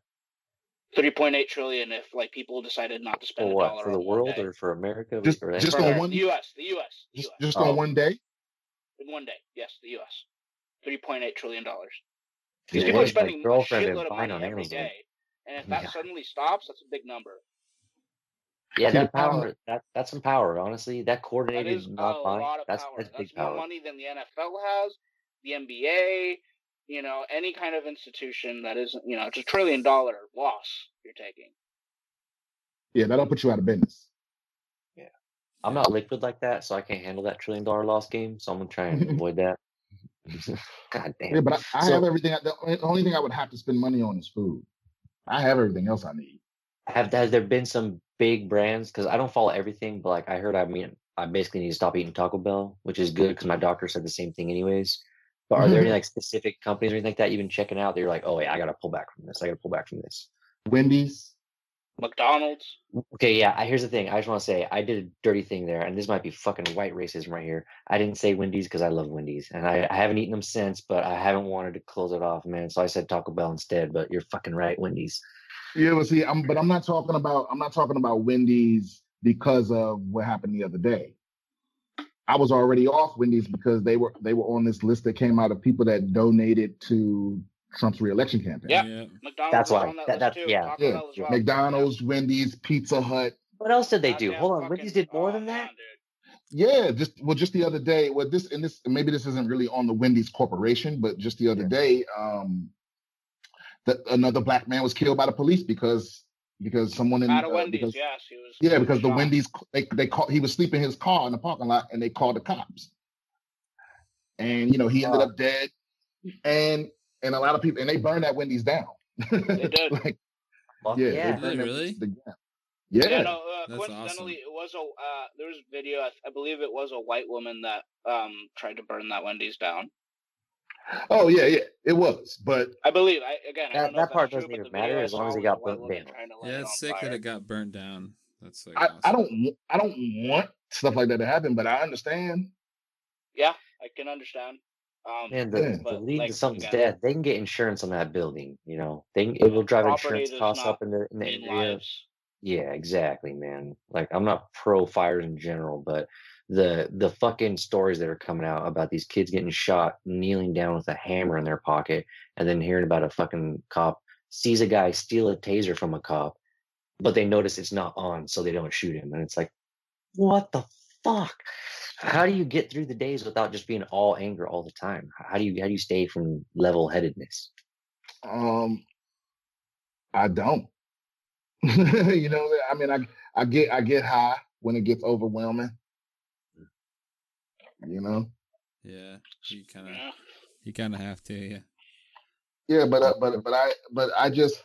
Speaker 3: Three point eight trillion if like people decided not to spend
Speaker 2: For
Speaker 3: a
Speaker 2: what?
Speaker 3: dollar
Speaker 2: For the
Speaker 3: on
Speaker 2: world or for America?
Speaker 4: Just-
Speaker 2: or
Speaker 4: just
Speaker 3: For
Speaker 4: on
Speaker 3: the
Speaker 4: one-
Speaker 3: U.S. The U.S. The
Speaker 4: Just,
Speaker 3: U.S.
Speaker 4: just
Speaker 2: Oh.
Speaker 4: on one day.
Speaker 3: in one day. Yes, the U.S. Three point eight trillion dollars. These people are spending a shitload of money
Speaker 2: on
Speaker 3: every and if that
Speaker 2: Yeah.
Speaker 3: suddenly stops, that's a big number.
Speaker 2: Yeah, that
Speaker 4: the
Speaker 2: power, that that's some power, honestly. That
Speaker 3: That
Speaker 2: coordinated
Speaker 3: is a
Speaker 2: not buying,
Speaker 3: lot of
Speaker 2: that's
Speaker 3: power.
Speaker 2: that's
Speaker 3: That's,
Speaker 2: big
Speaker 3: more
Speaker 2: power.
Speaker 3: money than the NFL has, the NBA, you know, any kind of institution that isn't, you know, it's a trillion dollar loss you're taking.
Speaker 4: Yeah, that'll put you out of business. Yeah.
Speaker 2: I'm not liquid like that, so I can't handle that trillion dollar loss game. So I'm gonna try and avoid that. God damn.
Speaker 4: Yeah, but I, I
Speaker 2: So-
Speaker 4: have everything. The only- only thing I would have to spend money on is food. I have everything else I need.
Speaker 2: Have has there been some big brands? Because I don't follow everything, but like I heard, I mean, I basically need to stop eating Taco Bell, which is good because my doctor said the same thing, anyways. But are there mm-hmm. any like specific companies or anything like that you've been checking out that you're like, oh yeah, I gotta pull back from this. I gotta pull back from this.
Speaker 4: Wendy's.
Speaker 3: McDonald's.
Speaker 2: Okay, yeah. I, here's the thing. I just want to say I did a dirty thing there, and this might be fucking white racism right here. I didn't say Wendy's because I love Wendy's, and I, I haven't eaten them since, but I haven't wanted to close it off, man. So I said Taco Bell instead. But you're fucking right, Wendy's.
Speaker 4: Yeah, but see, I'm but I'm not talking about I'm not talking about Wendy's because of what happened the other day. I was already off Wendy's because they were they were on this list that came out of people that donated to Trump's reelection campaign.
Speaker 3: Yeah.
Speaker 1: yeah.
Speaker 3: McDonald's
Speaker 2: That's why-
Speaker 3: on that,
Speaker 2: that-
Speaker 3: list
Speaker 2: that's-
Speaker 3: too.
Speaker 2: yeah.
Speaker 3: Taco
Speaker 4: Yeah,
Speaker 3: well.
Speaker 4: McDonald's, Wendy's, Pizza Hut.
Speaker 2: What else did they do? Hold on, Wendy's did more than that.
Speaker 4: Yeah, just well, just the other day. Well, this and this maybe this isn't really on the Wendy's Corporation, but just the other
Speaker 2: Yeah.
Speaker 4: day, um, that another black man was killed by the police because because someone in
Speaker 3: Out of
Speaker 4: uh,
Speaker 3: Wendy's,
Speaker 4: because-
Speaker 3: yes, he was.
Speaker 4: Yeah,
Speaker 3: he was
Speaker 4: because the. Wendy's they they called he was sleeping in his car in the parking lot and they called the cops. And you know, he ended up dead. And and a lot of people and they burned that Wendy's down.
Speaker 3: They did.
Speaker 4: like,
Speaker 2: Fuck
Speaker 4: yeah,
Speaker 2: yeah.
Speaker 4: they burned that
Speaker 1: Really?
Speaker 4: Wendy's down. Yeah.
Speaker 3: Yeah, no. Uh,
Speaker 1: That's
Speaker 3: coincidentally, it was a uh, there was a video. I, I believe it was a white woman that um tried to burn that Wendy's down.
Speaker 4: Oh yeah, yeah. It was. But
Speaker 3: I believe. I again, I
Speaker 2: That-
Speaker 3: don't
Speaker 2: that
Speaker 3: if
Speaker 2: part doesn't
Speaker 3: true,
Speaker 2: even
Speaker 3: but the video
Speaker 2: matter as long as it got
Speaker 3: a
Speaker 2: burnt down.
Speaker 3: trying to light
Speaker 1: Yeah, it's
Speaker 3: on
Speaker 1: sick that it got burnt down. That's like
Speaker 4: I,
Speaker 1: awesome.
Speaker 4: I don't I don't want stuff like that to happen, but I understand.
Speaker 3: Yeah, I can understand. Um,
Speaker 2: Man, the,
Speaker 4: Yeah.
Speaker 2: the lead
Speaker 3: like,
Speaker 2: to something's
Speaker 3: again-
Speaker 2: dead. They can get insurance on that building. You know, they can, it will drive insurance costs up in the in the
Speaker 3: in
Speaker 2: area.
Speaker 3: lives.
Speaker 2: Yeah, exactly, man. Like I'm not pro fires in general, but the the fucking stories that are coming out about these kids getting shot, kneeling down with a hammer in their pocket, and then hearing about a fucking cop sees a guy steal a taser from a cop, but they notice it's not on, so they don't shoot him. And it's like, what the fuck? How do you get through the days without just being all anger all the time? How do you how do you stay from level headedness?
Speaker 4: Um, I don't. you know, I mean, I I get I get high when it gets overwhelming. You know,
Speaker 1: Yeah, you kind of
Speaker 3: Yeah.
Speaker 1: you kind of have to. Yeah.
Speaker 4: yeah, but uh, but but I but I just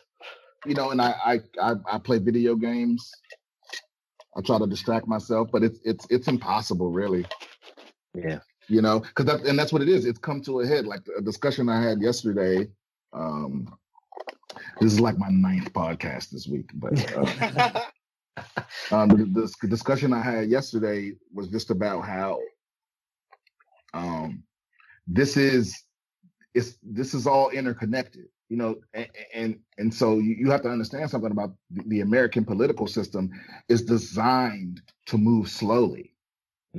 Speaker 4: you know, and I I I, I play video games. I try to distract myself, but it's it's it's impossible, really.
Speaker 2: Yeah.
Speaker 4: you know because that and that's what it is it's come to a head like a discussion i had yesterday um this is like my ninth podcast this week but uh, um the, the discussion i had yesterday was just about how um this is it's this is all interconnected you know and and, and so you, you have to understand something about the, the american political system is designed to move slowly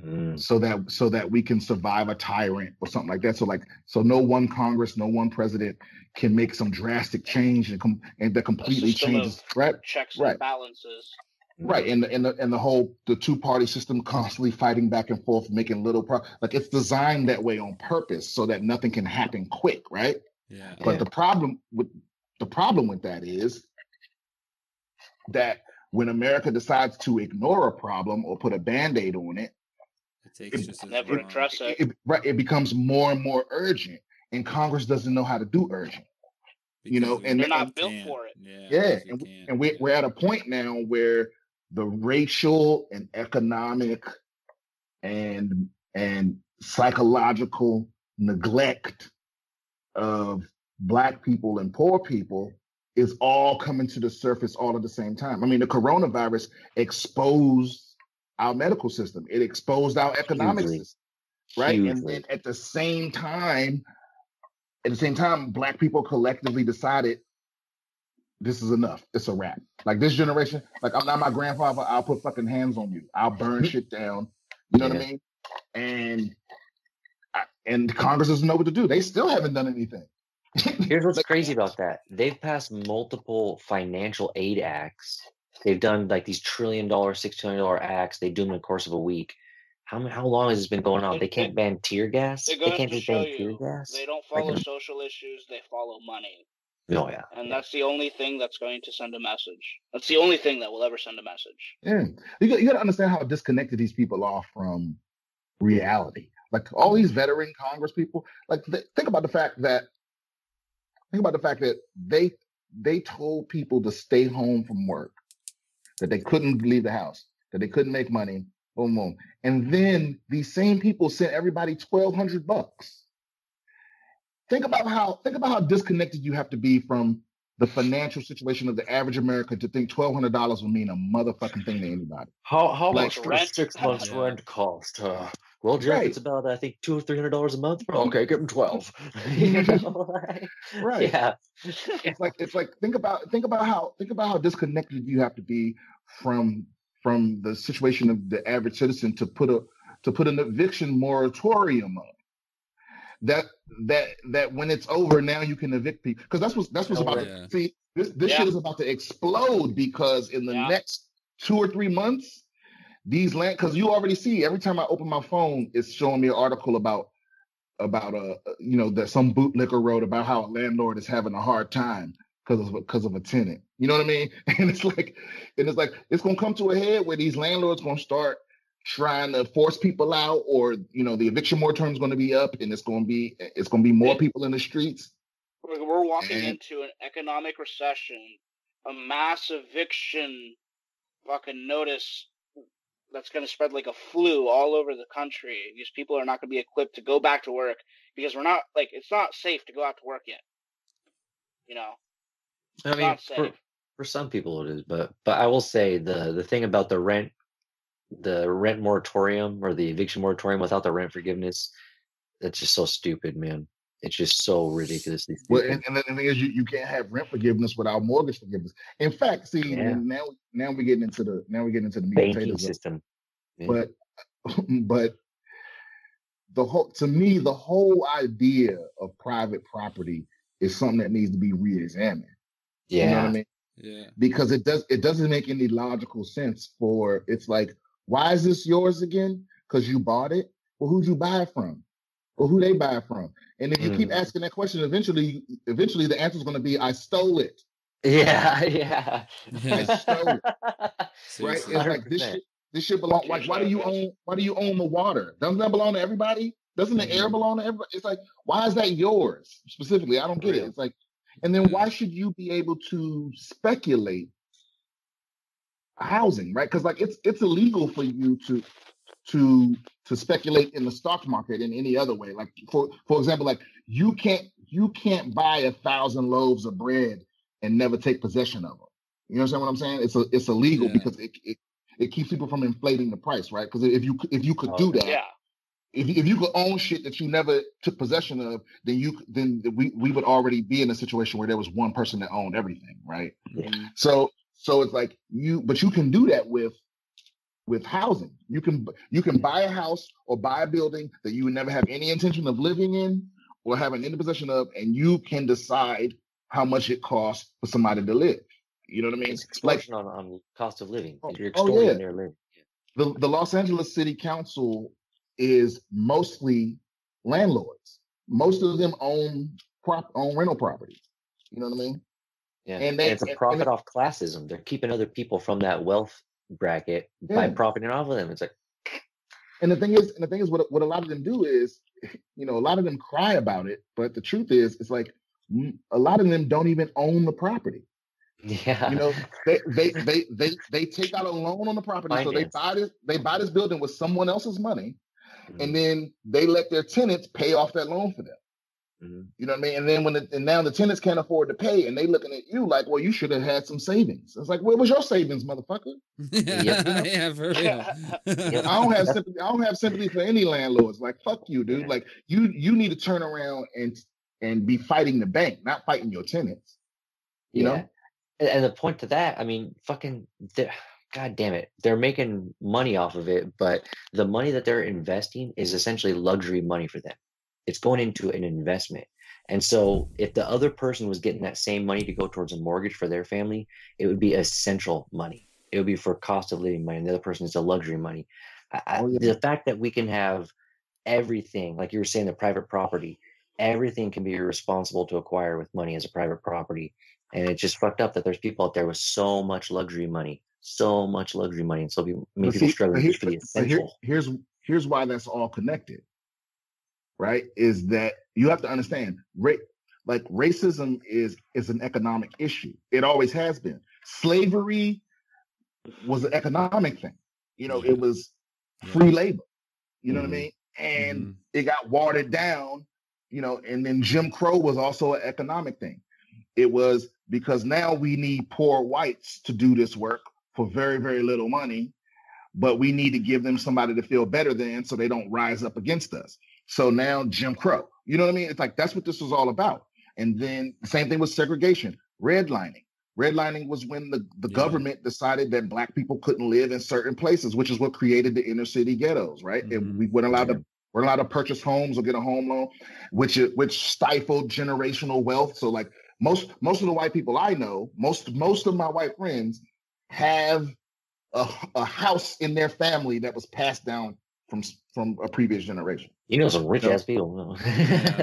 Speaker 2: Mm,
Speaker 4: so that so that we can survive a tyrant or something like that. So like so no one Congress, no one president can make some drastic change and com- and that completely changes right
Speaker 3: Checks
Speaker 4: Right.
Speaker 3: and balances.
Speaker 4: Right and the, and the and the whole the two party system constantly fighting back and forth making little pro like it's designed that way on purpose so that nothing can happen quick right
Speaker 1: Yeah.
Speaker 4: but
Speaker 2: Yeah.
Speaker 4: the problem with the problem with that is that when America decides to ignore a problem or put a band-aid on it
Speaker 1: It takes just as
Speaker 3: Never
Speaker 1: long.
Speaker 3: address it.
Speaker 4: it, right, it becomes more and more urgent, and Congress doesn't know how to do urgent. you know, and-
Speaker 3: They're not
Speaker 1: can't.
Speaker 3: built for it.
Speaker 1: Yeah.
Speaker 4: Yeah,
Speaker 1: because we
Speaker 4: and, and we,
Speaker 1: yeah.
Speaker 4: we're at a point now where the racial and economic and and psychological neglect of black people and poor people is all coming to the surface all at the same time. I mean, the coronavirus exposed our medical system. It exposed our economic
Speaker 2: Hugely.
Speaker 4: system, right? And then at the same time, at the same time, black people collectively decided this is enough. It's a wrap. Like this generation, like I'm not my grandfather. I'll put fucking hands on you. I'll burn shit down. You know what I mean? And I, and Congress doesn't know what to do. They still haven't done anything.
Speaker 2: Here's what's
Speaker 4: Like-
Speaker 2: crazy about that. They've passed multiple financial aid acts. They've done like these trillion dollar, six trillion dollar acts. They do them in the course of a week. How how long has this been going on? They can't ban tear gas. They can't
Speaker 3: to
Speaker 2: just
Speaker 3: show
Speaker 2: ban tear gas.
Speaker 3: they don't follow
Speaker 2: um,
Speaker 3: social issues; they follow money,
Speaker 2: Oh yeah.
Speaker 3: and that's the only thing that's going to send a message. That's the only thing that will ever send a message.
Speaker 4: Yeah. You got, you got to understand how disconnected these people are from reality. Like all these veteran Congress people, like th- think about the fact that think about the fact that they they told people to stay home from work, that they couldn't leave the house, that they couldn't make money, boom, boom. And then these same people sent everybody twelve hundred bucks. Think about how think about how disconnected you have to be from the financial situation of the average American to think twelve hundred dollars will mean a motherfucking thing to anybody.
Speaker 2: How how
Speaker 4: Like
Speaker 2: much
Speaker 3: rent?
Speaker 2: six months
Speaker 1: Yeah.
Speaker 2: rent cost? Uh, well, Jeff,
Speaker 4: Right.
Speaker 2: it's about I think two or three hundred dollars a month. Okay, give them twelve. You
Speaker 4: Right.
Speaker 2: Yeah.
Speaker 4: It's like it's like think about think about how think about how disconnected you have to be from from the situation of the average citizen to put a to put an eviction moratorium up. That that that when it's over now you can evict people because that's what that's what's
Speaker 2: Oh,
Speaker 4: about
Speaker 1: yeah.
Speaker 4: to see this this
Speaker 3: Yeah.
Speaker 4: shit is about to explode because in the
Speaker 3: Yeah.
Speaker 4: next two or three months these land because you already see every time I open my phone it's showing me an article about about uh you know that some bootlicker wrote about how a landlord is having a hard time because of because of a tenant. You know what I mean? And it's like and it's like it's gonna come to a head where these landlords gonna start trying to force people out or you know the eviction moratorium is going to be up and it's going to be it's going to be more people in the streets
Speaker 3: We're, we're walking
Speaker 4: And-
Speaker 3: into an economic recession, a mass eviction fucking notice that's going to spread like a flu all over the country. These people are not going to be equipped to go back to work because we're not like it's not safe to go out to work yet. You know,
Speaker 2: I mean,
Speaker 3: not
Speaker 2: for, for some people it is, but but I will say the the thing about the rent, the rent moratorium or the eviction moratorium without the rent forgiveness, It's just so stupid, man. It's just so ridiculously
Speaker 4: Well, and, and the thing is, you, you can't have rent forgiveness without mortgage forgiveness. In fact, see,
Speaker 2: Yeah.
Speaker 4: now now we're getting into the now we're getting into the meat
Speaker 2: Banking
Speaker 4: potatoes.
Speaker 2: system. Yeah.
Speaker 4: But but the whole to me, the whole idea of private property is something that needs to be re-examined. You know what I mean?
Speaker 1: Yeah.
Speaker 4: because it does it doesn't make any logical sense for it's like why is this yours again? Because you bought it? Well who'd you buy it from? Or who they buy it from? And if you keep
Speaker 2: Mhm.
Speaker 4: asking that question eventually eventually the answer is going to be i stole it.
Speaker 2: Yeah, yeah.
Speaker 4: I stole it. Right? It's like this shit this shit belong like why do you own why do you own the water? Doesn't that belong to everybody? Doesn't the air
Speaker 2: Mhm.
Speaker 4: belong to everybody it's like why is that yours specifically? I don't get it. It's like and then why should you be able to speculate housing right because like it's it's illegal for you to to to speculate in the stock market in any other way like for for example like you can't you can't buy a thousand loaves of bread and never take possession of them you understand what i'm saying it's a, it's illegal
Speaker 1: Yeah.
Speaker 4: because it, it it keeps people from inflating the price right because if you if you could
Speaker 2: Oh,
Speaker 4: do that
Speaker 3: Yeah.
Speaker 4: if, if you could own shit that you never took possession of, then you then we we would already be in a situation where there was one person that owned everything, right?
Speaker 1: Mhm.
Speaker 4: So so it's like you, but you can do that with with housing. You can you can buy a house or buy a building that you would never have any intention of living in or having any possession of, and you can decide how much it costs for somebody to live. You know what I mean?
Speaker 2: It's
Speaker 4: Like
Speaker 2: on, on cost of living.
Speaker 4: Oh-
Speaker 2: You're
Speaker 4: oh, yeah.
Speaker 2: their living.
Speaker 4: the, the Los Angeles City Council is mostly landlords. Most of them own prop own rental properties. You know what I mean?
Speaker 2: Yeah.
Speaker 4: And they-
Speaker 2: it's a profit
Speaker 4: it-
Speaker 2: off classism. They're keeping other people from that wealth bracket by profiting off of them. It's like,
Speaker 4: And the thing is, and the thing is, what what a lot of them do is, you know, a lot of them cry about it, but the truth is, it's like mm, a lot of them don't even own the property.
Speaker 2: yeah.
Speaker 4: You know, they they they they they take out a loan on the property, so they buy this they buy this building with someone else's money,
Speaker 2: Mhm,
Speaker 4: and then they let their tenants pay off that loan for them.
Speaker 2: Mhm.
Speaker 4: You know what I mean? And then when the, and now the tenants can't afford to pay, and they looking at you like, well, you should have had some savings. It's like, where was your savings, motherfucker?
Speaker 1: yeah, yeah, for real.
Speaker 4: I don't have sympathy. I don't have sympathy for any landlords. Like, fuck you, dude.
Speaker 2: Yeah.
Speaker 4: Like, you you need to turn around and and be fighting the bank, not fighting your tenants. You
Speaker 2: yeah.
Speaker 4: know?
Speaker 2: And, and the point to that, I mean, fucking, they're- god damn it, they're making money off of it, but the money that they're investing is essentially luxury money for them. It's going into an investment. And so, if the other person was getting that same money to go towards a mortgage for their family, it would be essential money. It would be for cost of living money. And the other person is a luxury money. I,
Speaker 4: Oh, yeah.
Speaker 2: The fact that we can have everything, like you were saying, the private property, everything can be responsible to acquire with money as a private property. And it's just fucked up that there's people out there with so much luxury money, so much luxury money, and so people, many
Speaker 4: But
Speaker 2: people struggling
Speaker 4: here-
Speaker 2: for the
Speaker 4: but here- here's here's why that's all connected. Right? Is that you have to understand, ra- like racism is is an economic issue. It always has been. Slavery was an economic thing. You know, it was free labor. You know
Speaker 2: Mhm.
Speaker 4: what I mean? And
Speaker 1: Mhm.
Speaker 4: it got watered down, you know, and then Jim Crow was also an economic thing. It was because now we need poor whites to do this work for very, very little money, but we need to give them somebody to feel better than so they don't rise up against us. So now Jim Crow, you know what I mean? It's like that's what this was all about. And then the same thing with segregation, redlining. Redlining was when the, the
Speaker 1: Yeah.
Speaker 4: government decided that black people couldn't live in certain places, which is what created the inner city ghettos, right? And
Speaker 1: Mhm.
Speaker 4: we weren't allowed
Speaker 2: Yeah.
Speaker 4: to we're allowed to purchase homes or get a home loan, which which stifled generational wealth. So like most most of the white people I know, most most of my white friends have a, a house in their family that was passed down from from a previous generation.
Speaker 2: You know, some rich
Speaker 4: No.
Speaker 2: ass people. No,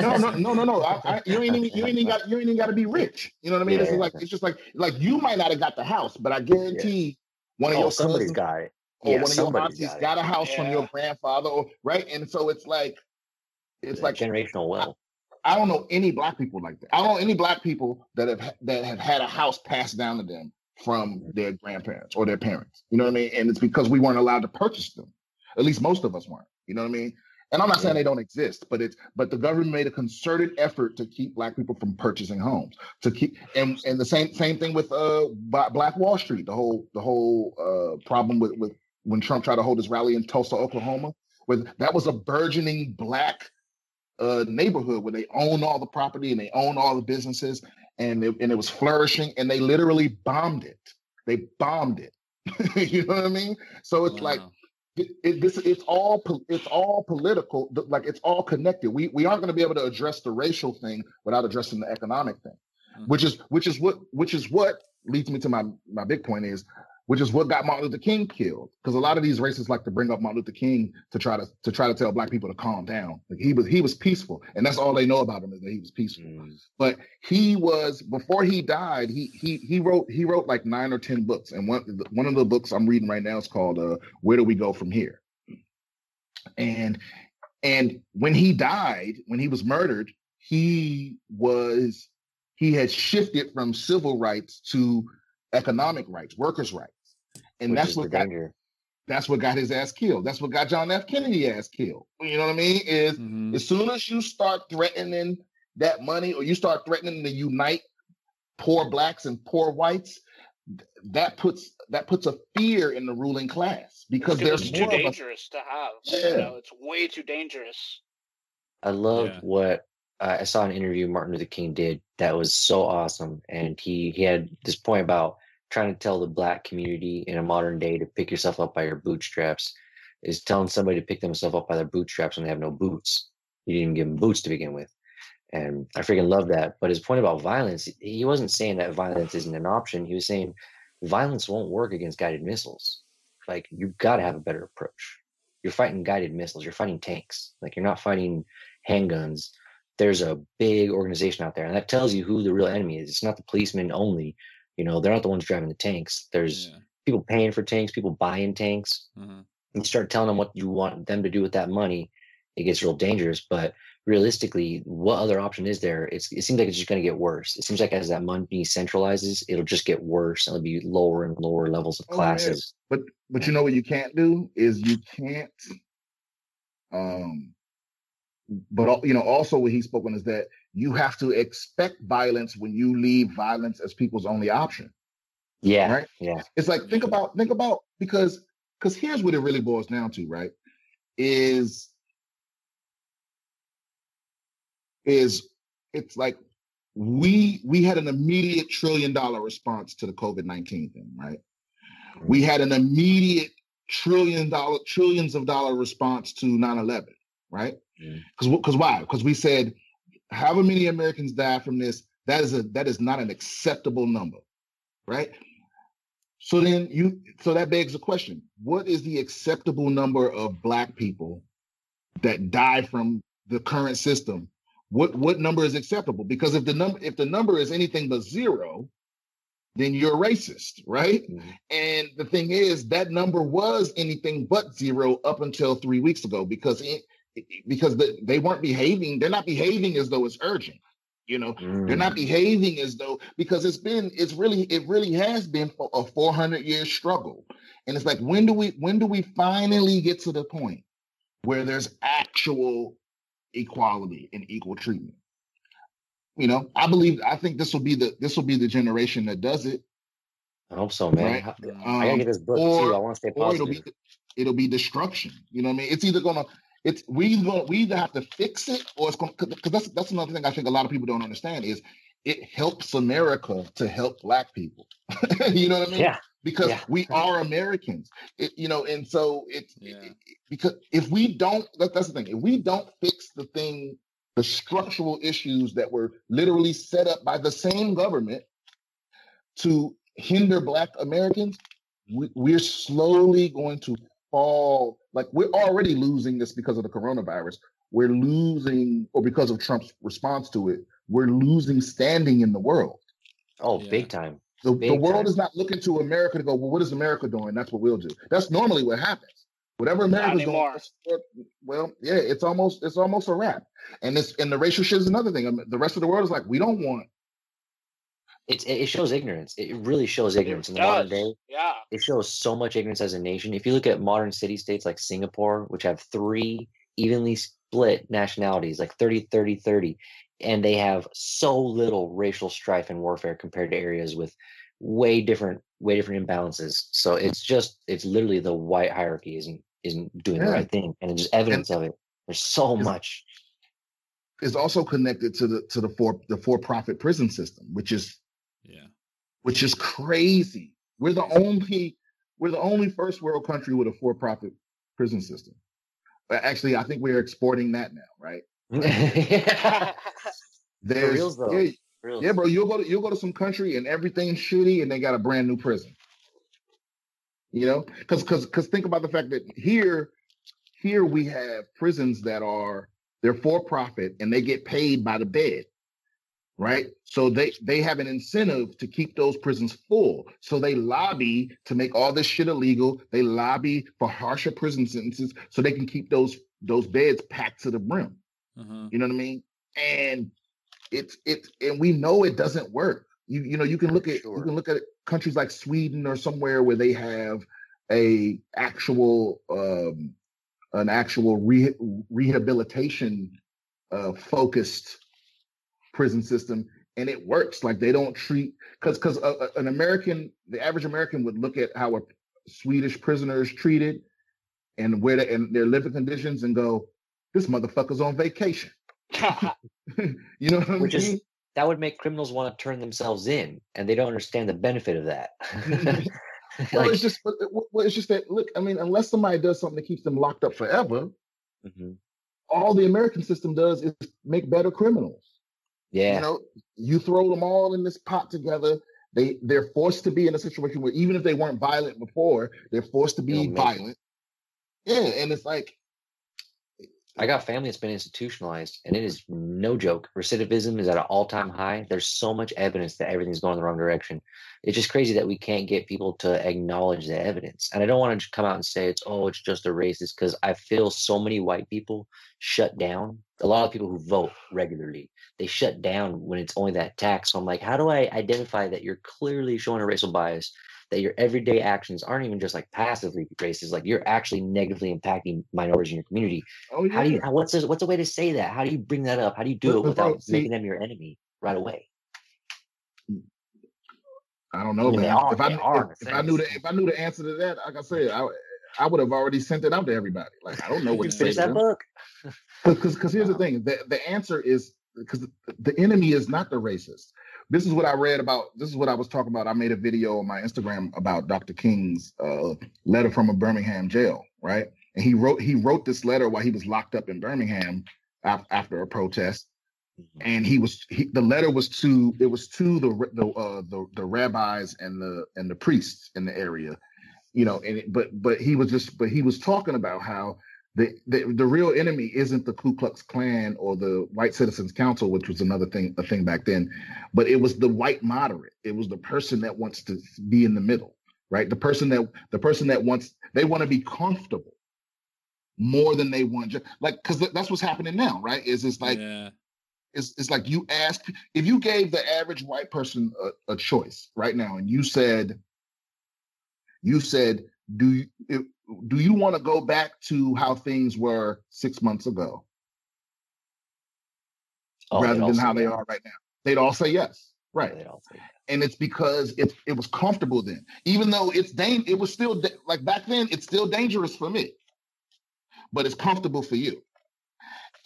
Speaker 4: No, no, no, no, no. I, I, you ain't even you ain't even got you ain't even got to be rich. You know what I mean?
Speaker 2: Yeah,
Speaker 4: This is
Speaker 2: yeah,
Speaker 4: like it's just like like you might not have got the house, but I guarantee one of
Speaker 2: oh,
Speaker 4: your
Speaker 2: somebody's
Speaker 4: cousins
Speaker 2: got it.
Speaker 4: or
Speaker 2: Yeah,
Speaker 4: one of your
Speaker 2: somebody's
Speaker 4: aunties
Speaker 2: got,
Speaker 4: got, a house from your grandfather, or right? And so it's like it's like
Speaker 2: generational wealth.
Speaker 4: I don't know any black people like that. I don't know any black people that have that have had a house passed down to them from mm-hmm. their grandparents or their parents. You know what I mean? And it's because we weren't allowed to purchase them. At least most of us weren't. You know what I mean? And I'm not saying they don't exist, but it's but the government made a concerted effort to keep black people from purchasing homes. To keep and and the same same thing with uh Black Wall Street. The whole the whole uh problem with with when Trump tried to hold his rally in Tulsa, Oklahoma, where that was a burgeoning black uh, neighborhood where they own all the property and they own all the businesses and it, and it was flourishing and they literally bombed it. They bombed it. you know what I mean? So it's wow. like it, it, this it's all it's all political like it's all connected we we aren't going to be able to address the racial thing without addressing the economic thing mm-hmm. which is which is what which is what leads me to my my big point is which is what got Martin Luther King killed. Because a lot of these racists like to bring up Martin Luther King to try to to try to tell black people to calm down. Like he was he was peaceful, and that's all they know about him is that he was peaceful. Mm. But he was before he died, he he he wrote he wrote like nine or ten books, and one one of the books I'm reading right now is called uh, "Where Do We Go From Here." And and when he died, when he was murdered, he was he had shifted from civil rights to economic rights, workers' rights. And Which that's what got danger. that's what got his ass killed. That's what got John F. Kennedy ass killed. You know what I mean? Is mm-hmm. as soon as you start threatening that money or you start threatening to unite poor blacks and poor whites, that puts that puts a fear in the ruling class because there's
Speaker 3: too dangerous a, to have. Yeah. You know, it's way too dangerous.
Speaker 2: I love yeah. what uh, I saw an interview Martin Luther King did that was so awesome, and he he had this point about trying to tell the black community in a modern day to pick yourself up by your bootstraps is telling somebody to pick themselves up by their bootstraps when they have no boots. You didn't give them boots to begin with. And I freaking love that. But his point about violence, he wasn't saying that violence isn't an option. He was saying violence won't work against guided missiles. Like you've got to have a better approach. You're fighting guided missiles. You're fighting tanks. Like you're not fighting handguns. There's a big organization out there, and that tells you who the real enemy is. It's not the policemen only. You know, they're not the ones driving the tanks. There's yeah. people paying for tanks, people buying tanks. Mm-hmm. You start telling them what you want them to do with that money, it gets real dangerous. But realistically, what other option is there? It's, it seems like it's just going to get worse. It seems like as that money centralizes, it'll just get worse. And it'll be lower and lower levels of oh, classes.
Speaker 4: But but you know what you can't do is you can't. Um, but you know also what he's spoken is that you have to expect violence when you leave violence as people's only option.
Speaker 2: Yeah.
Speaker 4: Right?
Speaker 2: Yeah.
Speaker 4: It's like think about think about because because here's what it really boils down to, right? Is is it's like we we had an immediate trillion dollar response to the COVID-19 thing, right? We had an immediate trillion dollar trillions of dollar response to 9-11, right? Because mm. because why? Because we said however many Americans die from this, that is a that is not an acceptable number, right? So then you so that begs the question: What is the acceptable number of black people that die from the current system? What what number is acceptable? Because if the number if the number is anything but zero, then you're racist, right? Mm-hmm. And the thing is, that number was anything but zero up until three weeks ago because it, because the, they weren't behaving. They're not behaving as though it's urgent. You know, mm. they're not mm. behaving as though because it's been it's really it really has been for a 400 year struggle. And it's like when do we when do we finally get to the point where there's actual equality and equal treatment? You know, I believe I think this will be the this will be the generation that does it.
Speaker 2: I hope so, man. Right? I gotta get this book or, too. I want to stay positive.
Speaker 4: It'll be, it'll be destruction. You know what I mean? It's either gonna it's we going we either have to fix it or it's going to, because that's that's another thing I think a lot of people don't understand is it helps America to help Black people. you know what I mean?
Speaker 2: Yeah.
Speaker 4: Because
Speaker 2: yeah.
Speaker 4: we are Americans, it, you know, and so it's yeah. it, because if we don't, that, that's the thing. If we don't fix the thing, the structural issues that were literally set up by the same government to hinder Black Americans, we, we're slowly going to fall like we're already losing this because of the coronavirus. We're losing, or because of Trump's response to it, we're losing standing in the world.
Speaker 2: Oh, yeah. big time.
Speaker 4: The,
Speaker 2: big
Speaker 4: the world time. is not looking to America to go, well, what is America doing? That's what we'll do. That's normally what happens. Whatever America's doing, well, yeah, it's almost it's almost a wrap. And this and the racial shit is another thing. The rest of the world is like, we don't want
Speaker 2: it's it shows ignorance. It really shows ignorance in the modern day.
Speaker 3: Yeah.
Speaker 2: It shows so much ignorance as a nation. If you look at modern city states like Singapore, which have three evenly split nationalities, like 30, 30, 30, and they have so little racial strife and warfare compared to areas with way different, way different imbalances. So it's just it's literally the white hierarchy isn't isn't doing yeah. the right thing. And it's just evidence and, of it. There's so much.
Speaker 4: is also connected to the to the for the for profit prison system, which is
Speaker 1: Yeah.
Speaker 4: which is crazy. We're the only we're the only first world country with a for profit prison system. Actually, I think we're exporting that now, right?
Speaker 2: yeah.
Speaker 4: There's
Speaker 2: reals,
Speaker 4: yeah, yeah, bro. You'll go to you'll go to some country and everything's shitty, and they got a brand new prison. You know, because because because think about the fact that here here we have prisons that are they're for profit and they get paid by the bed, right? So they they have an incentive to keep those prisons full. So they lobby to make all this shit illegal. They lobby for harsher prison sentences so they can keep those those beds packed to the brim.
Speaker 1: Uh-huh.
Speaker 4: You know what I mean? And it's it's and we know it doesn't work. You you know you can look at you can look at countries like Sweden or somewhere where they have a actual um an actual re- rehabilitation uh focused prison system and it works like they don't treat because because uh, uh, an American the average American would look at how a Swedish prisoner is treated and where the, and their living conditions and go this motherfucker's on vacation you know what I
Speaker 2: Which is- that would make criminals want to turn themselves in, and they don't understand the benefit of that. Mm-hmm.
Speaker 4: well,
Speaker 2: Like,
Speaker 4: it's just but- well, it's just that look. I mean, unless somebody does something that keeps them locked up forever,
Speaker 2: mhm.
Speaker 4: all the American system does is make better criminals.
Speaker 2: Yeah,
Speaker 4: You know, you throw them all in this pot together. They they're forced to be in a situation where even if they weren't violent before, they're forced to be
Speaker 2: They'll make it.
Speaker 4: violent. Yeah, and it's like
Speaker 2: I got family that's been institutionalized, and it is no joke. Recidivism is at an all-time high. There's so much evidence that everything's going the wrong direction. It's just crazy that we can't get people to acknowledge the evidence. And I don't want to come out and say it's oh, it's just a racist, because I feel so many white people shut down. A lot of people who vote regularly, they shut down when it's only that tax. So I'm like, how do I identify that you're clearly showing a racial bias? That your everyday actions aren't even just like passively racist, like you're actually negatively impacting minorities in your community
Speaker 4: oh yeah,
Speaker 2: how do you how, what's a, what's a way to say that how do you bring that up how do you do it without
Speaker 4: see-
Speaker 2: making them your enemy right away
Speaker 4: I don't know,
Speaker 2: mean,
Speaker 4: man.
Speaker 2: are-
Speaker 4: if I
Speaker 2: are
Speaker 4: if, if I knew the if I knew the answer to that, like I said, I I would have already sent it out to everybody. Like I don't know what
Speaker 1: You
Speaker 4: to say.
Speaker 2: finish that
Speaker 4: them.
Speaker 2: book
Speaker 4: Because because here's the thing, the the answer is because the enemy is not the racist. This is what I read about. This is what I was talking about. I made a video on my Instagram about Dr. King's uh, letter from a Birmingham jail, right? And he wrote he wrote this letter while he was locked up in Birmingham af- after a protest, and he was he, the letter was to it was to the the, uh, the the rabbis and the and the priests in the area, you know. And it, but but he was just but he was talking about how the, the the real enemy isn't the Ku Klux Klan or the White Citizens Council, which was another thing a thing back then, but it was the white moderate. It was the person that wants to be in the middle, right? The person that the person that wants they want to be comfortable more than they want just like because that's what's happening now, right? Is it's like
Speaker 1: yeah.
Speaker 4: it's, it's like you ask if you gave the average white person a, a choice right now and you said you said do you do you want to go back to how things were six months ago?
Speaker 2: Oh,
Speaker 4: rather than how they
Speaker 2: yes.
Speaker 4: are right now. They'd all say yes. Right.
Speaker 2: Say yes.
Speaker 4: and it's because it, it was comfortable then. Even though it's dang it was still da- like back then it's still dangerous for me. But it's comfortable for you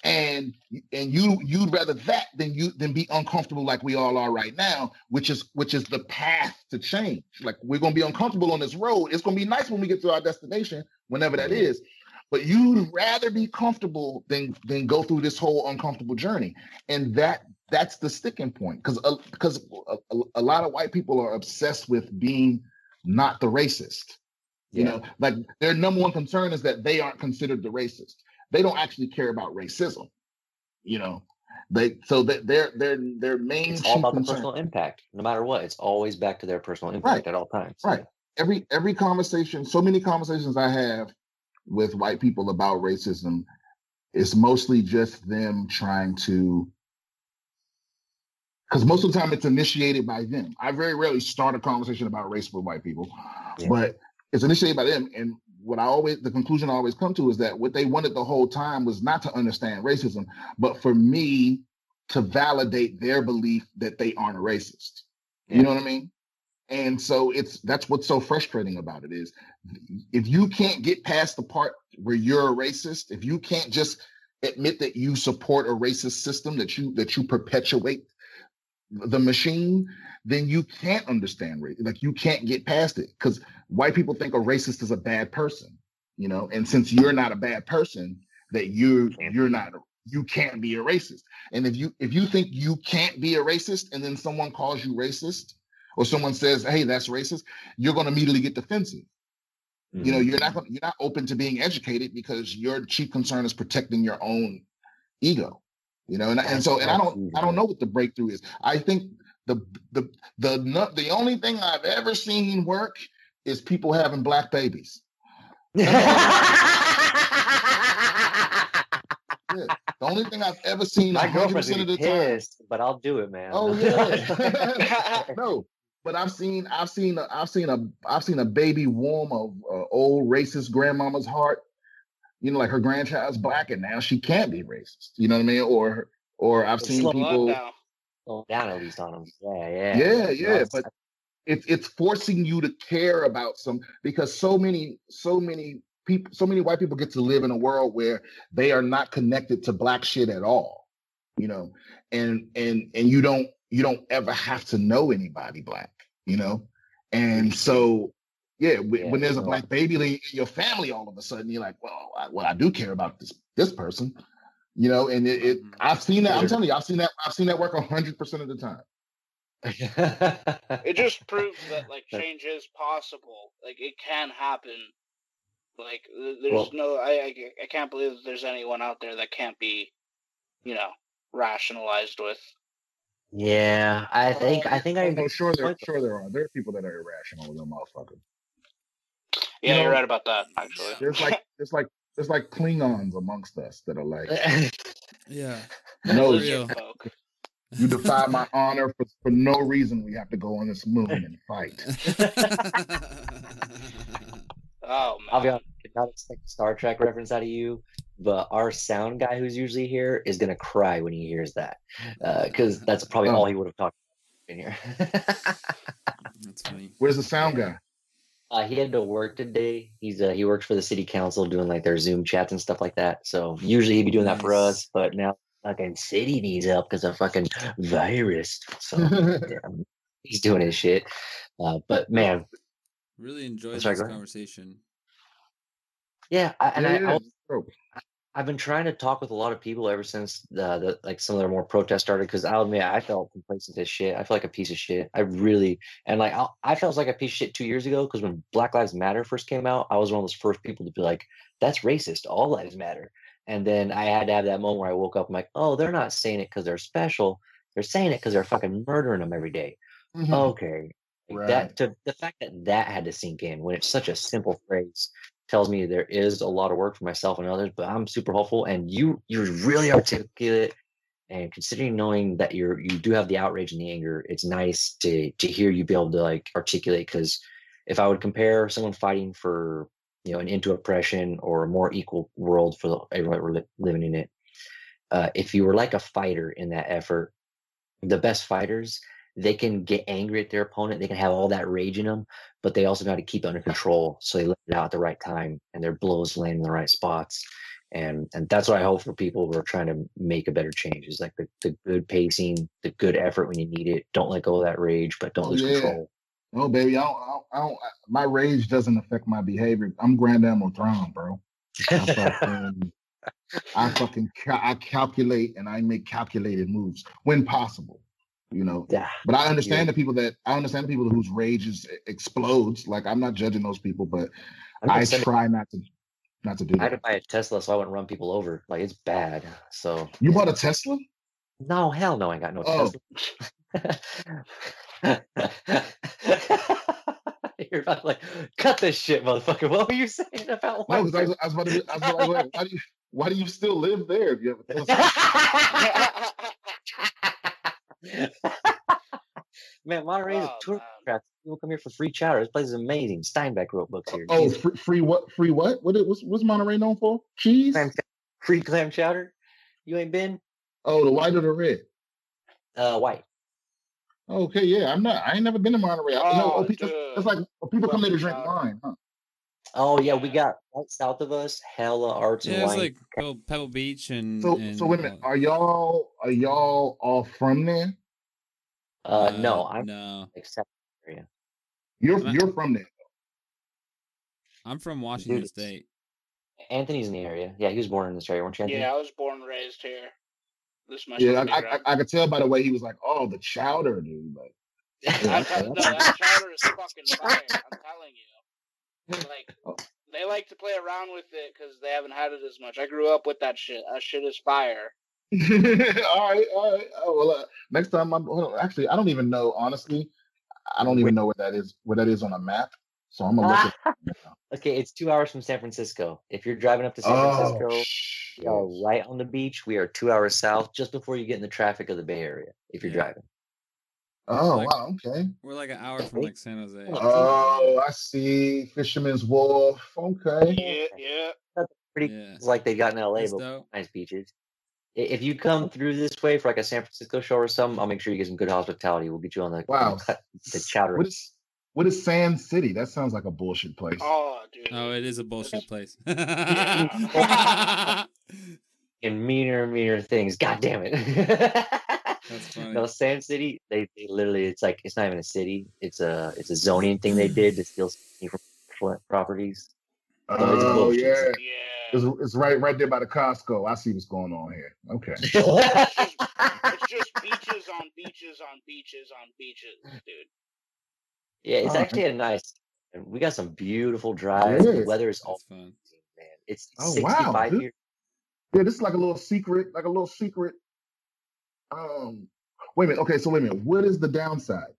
Speaker 4: and and you you'd rather that than you than be uncomfortable like we all are right now which is which is the path to change. Like we're going to be uncomfortable on this road. It's going to be nice when we get to our destination whenever that
Speaker 2: Mhm.
Speaker 4: but you'd rather be comfortable than than go through this whole uncomfortable journey. And that that's the sticking point because because a, a, a lot of white people are obsessed with being not the racist. You
Speaker 2: Yeah.
Speaker 4: know like their number one concern is that they aren't considered the racist they don't actually care about racism you know? They so that their their their main
Speaker 2: it's all about the personal impact no matter what it's always back to their personal impact at all times.
Speaker 4: right. Every every conversation so many conversations i have with white people about racism is mostly just them trying to because most of the time it's initiated by them. I very rarely start a conversation about race with white people
Speaker 2: Yeah.
Speaker 4: but it's initiated by them and what i always the conclusion i always come to is that what they wanted the whole time was not to understand racism but for me to validate their belief that they aren't a racist. You know what i mean? And so it's that's what's so frustrating about it is if you can't get past the part where you're a racist if you can't just admit that you support a racist system that you that you perpetuate the machine, then you can't understand race. Like you can't get past it because white people think a racist is a bad person, you know. And since you're not a bad person, that you you're not you can't be a racist. And if you if you think you can't be a racist, and then someone calls you racist, or someone says, "Hey, that's racist," you're going to immediately get defensive. Mm-hmm. You know, you're not gonna, you're not open to being educated because your chief concern is protecting your own ego. You know, and, and so and I don't I don't know what the breakthrough is. I think the the the the only thing I've ever seen work is people having black babies. The only thing I've ever seen
Speaker 2: my girlfriend's of the pissed, time, but I'll do it, man.
Speaker 4: Oh yeah, no, but I've seen I've seen a, I've seen a I've seen a baby warm a, a uh, old racist grandmama's heart. You know, like her grandchild's black, and now she can't be racist. You know what I mean? Or or I've seen slow people
Speaker 2: slow down at least on them. Yeah, yeah,
Speaker 4: yeah, yeah. But it's it's forcing you to care about some because so many so many people so many white people get to live in a world where they are not connected to black shit at all you know and and and you don't you don't ever have to know anybody black you know and so yeah, yeah when there's a black baby in your family all of a sudden you're like well I, well I do care about this this person you know and it, it mm-hmm. I've seen that I'm telling you I've seen that I've seen that work hundred percent of the time
Speaker 3: it just proves that like change is possible like it can happen like, there's well, no, I, I, I can't believe that there's anyone out there that can't be, you know, rationalized with.
Speaker 2: Yeah, I think I think I.
Speaker 4: am sure there, sure there are. There are people that are irrational with them motherfuckers.
Speaker 3: Yeah, you are right about that. Actually,
Speaker 4: there's like there's like there's like Klingons amongst us that are like,
Speaker 1: yeah,
Speaker 4: no, you defy my honor for, for no reason. We have to go on this moon and fight.
Speaker 3: Oh man.
Speaker 2: I'll be honest, I not expect a Star Trek reference out of you, but our sound guy who's usually here is gonna cry when he hears that. because uh, that's probably all he would have talked in here.
Speaker 4: that's funny. Where's the sound guy?
Speaker 2: Uh, he had to work today. He's uh, he works for the city council doing like their Zoom chats and stuff like that. So usually he'd be doing nice. that for us, but now fucking city needs help because of fucking virus. So yeah, he's doing his shit. Uh, but man,
Speaker 1: Really enjoyed sorry, this conversation.
Speaker 2: Yeah, I, and yeah, I, I, I've been trying to talk with a lot of people ever since the, the like some of the more protests started. Because I'll admit, I felt complacent as shit. I feel like a piece of shit. I really and like I, I felt like a piece of shit two years ago. Because when Black Lives Matter first came out, I was one of those first people to be like, "That's racist. All lives matter." And then I had to have that moment where I woke up. I'm like, "Oh, they're not saying it because they're special. They're saying it because they're fucking murdering them every day. Mm-hmm. Okay, like right. That to the fact that that had to sink in when it's such a simple phrase tells me there is a lot of work for myself and others, but I'm super hopeful. And you you're really articulate. And considering knowing that you're you do have the outrage and the anger, it's nice to to hear you be able to like articulate. Because if I would compare someone fighting for you know an into oppression or a more equal world for everyone we're li- living in it, uh, if you were like a fighter in that effort, the best fighters they can get angry at their opponent. They can have all that rage in them, but they also got to keep it under control. So they let it out at the right time and their blows land in the right spots. And and that's what I hope for people who are trying to make a better change is like the, the good pacing, the good effort when you need it. Don't let go of that rage, but don't lose yeah. control.
Speaker 4: Oh, baby, I don't, I don't, I don't, my rage doesn't affect my behavior. I'm Grand Admiral Thrawn, bro. Fucking, I fucking I calculate and I make calculated moves when possible you know.
Speaker 2: Yeah.
Speaker 4: But I understand yeah. the people that I understand the people whose rage is explodes. Like I'm not judging those people, but I try not to not to do
Speaker 2: I had to buy a Tesla so I wouldn't run people over. Like it's bad. So
Speaker 4: you bought a Tesla?
Speaker 2: No, hell no, I got no oh. Tesla. You're about like, cut this shit, motherfucker. What were you saying about?
Speaker 4: No, I was, I was about to. I was like, why do you why do you still live there if you have a Tesla?
Speaker 2: man, Monterey is a tour trap. People come here for free chowder. This place is amazing. Steinbeck wrote books here.
Speaker 4: Oh, free, free, what? Free what? What? What's, what's Monterey known for? Cheese?
Speaker 2: Clam, free clam chowder. You ain't been?
Speaker 4: Oh, the white or the red?
Speaker 2: Uh, white.
Speaker 4: Okay, yeah, I'm not. I ain't never been to Monterey. Oh, no, oh, people, it's like oh, people come there to drink wine, huh?
Speaker 2: Oh yeah, we got right south of us, hella arts
Speaker 1: Yeah,
Speaker 2: and
Speaker 1: it's
Speaker 2: wine.
Speaker 1: like Pebble, Pebble Beach and.
Speaker 4: So
Speaker 1: and,
Speaker 4: so wait a minute.
Speaker 1: uh,
Speaker 4: Are y'all are y'all all from there?
Speaker 2: uh, no, I'm
Speaker 1: no.
Speaker 2: like south area.
Speaker 4: You're
Speaker 1: I'm-
Speaker 4: you're from there.
Speaker 1: I'm from Washington
Speaker 2: it's-
Speaker 1: State.
Speaker 2: Anthony's in the area. Yeah, he was born in this area, weren't you? Anthony?
Speaker 3: Yeah, I was born and raised here. This must
Speaker 4: Yeah,
Speaker 3: be
Speaker 4: I, I, I could tell by the way he was like, "Oh, the chowder, dude." Like,
Speaker 3: I tell- no, that chowder is fucking fire. I'm telling you. Like
Speaker 4: Oh.
Speaker 3: they like to play around with it because they haven't had it as much. I grew up with that shit. That shit is fire.
Speaker 4: all right, all right. Oh well, uh, next time I'm well, actually I don't even know honestly. I don't even know where that is. Where that is on a map. So I'm gonna look at.
Speaker 2: okay, it's two hours from San Francisco. If you're driving up to San
Speaker 4: Oh,
Speaker 2: Francisco,
Speaker 4: shit.
Speaker 2: we are right on the beach. We are two hours south, just before you get in the traffic of the Bay Area. If you're
Speaker 1: Yeah.
Speaker 2: driving,
Speaker 4: oh
Speaker 1: Like-
Speaker 4: wow, okay.
Speaker 1: We're like an hour from like San Jose.
Speaker 4: Oh, I see. Fisherman's Wharf. Okay.
Speaker 3: Yeah, yeah.
Speaker 2: pretty
Speaker 1: Yeah.
Speaker 2: it's like they got in LA,
Speaker 1: That's
Speaker 2: but
Speaker 1: dope.
Speaker 2: nice beaches. If you come through this way for like a San Francisco show or something, I'll make sure you get some good hospitality. We'll get you on the
Speaker 4: Wow.
Speaker 2: cut- the chowder.
Speaker 4: What is what is Sand City? That sounds like a bullshit place.
Speaker 3: Oh, dude.
Speaker 1: Oh, it is a bullshit place.
Speaker 2: and meaner and meaner things. God damn it.
Speaker 1: That's funny.
Speaker 2: No, Sand City, they, they literally it's like it's not even a city. It's a it's a zoning thing they mm. did to steal from properties. Oh, it's
Speaker 4: Oh yeah.
Speaker 3: yeah.
Speaker 4: It's, it's right right there by the Costco. I see what's going on here. Okay.
Speaker 3: It's just beaches on beaches on beaches on beaches, dude.
Speaker 2: yeah, it's
Speaker 4: Oh,
Speaker 2: actually a nice we got some beautiful drives. The weather is all
Speaker 1: fun.
Speaker 2: man. It's
Speaker 4: Oh,
Speaker 2: 65
Speaker 4: wow, dude.
Speaker 2: here.
Speaker 4: Yeah, this is like a little secret, like a little secret. Um, wait a minute. Okay, so wait a minute. What is the downside?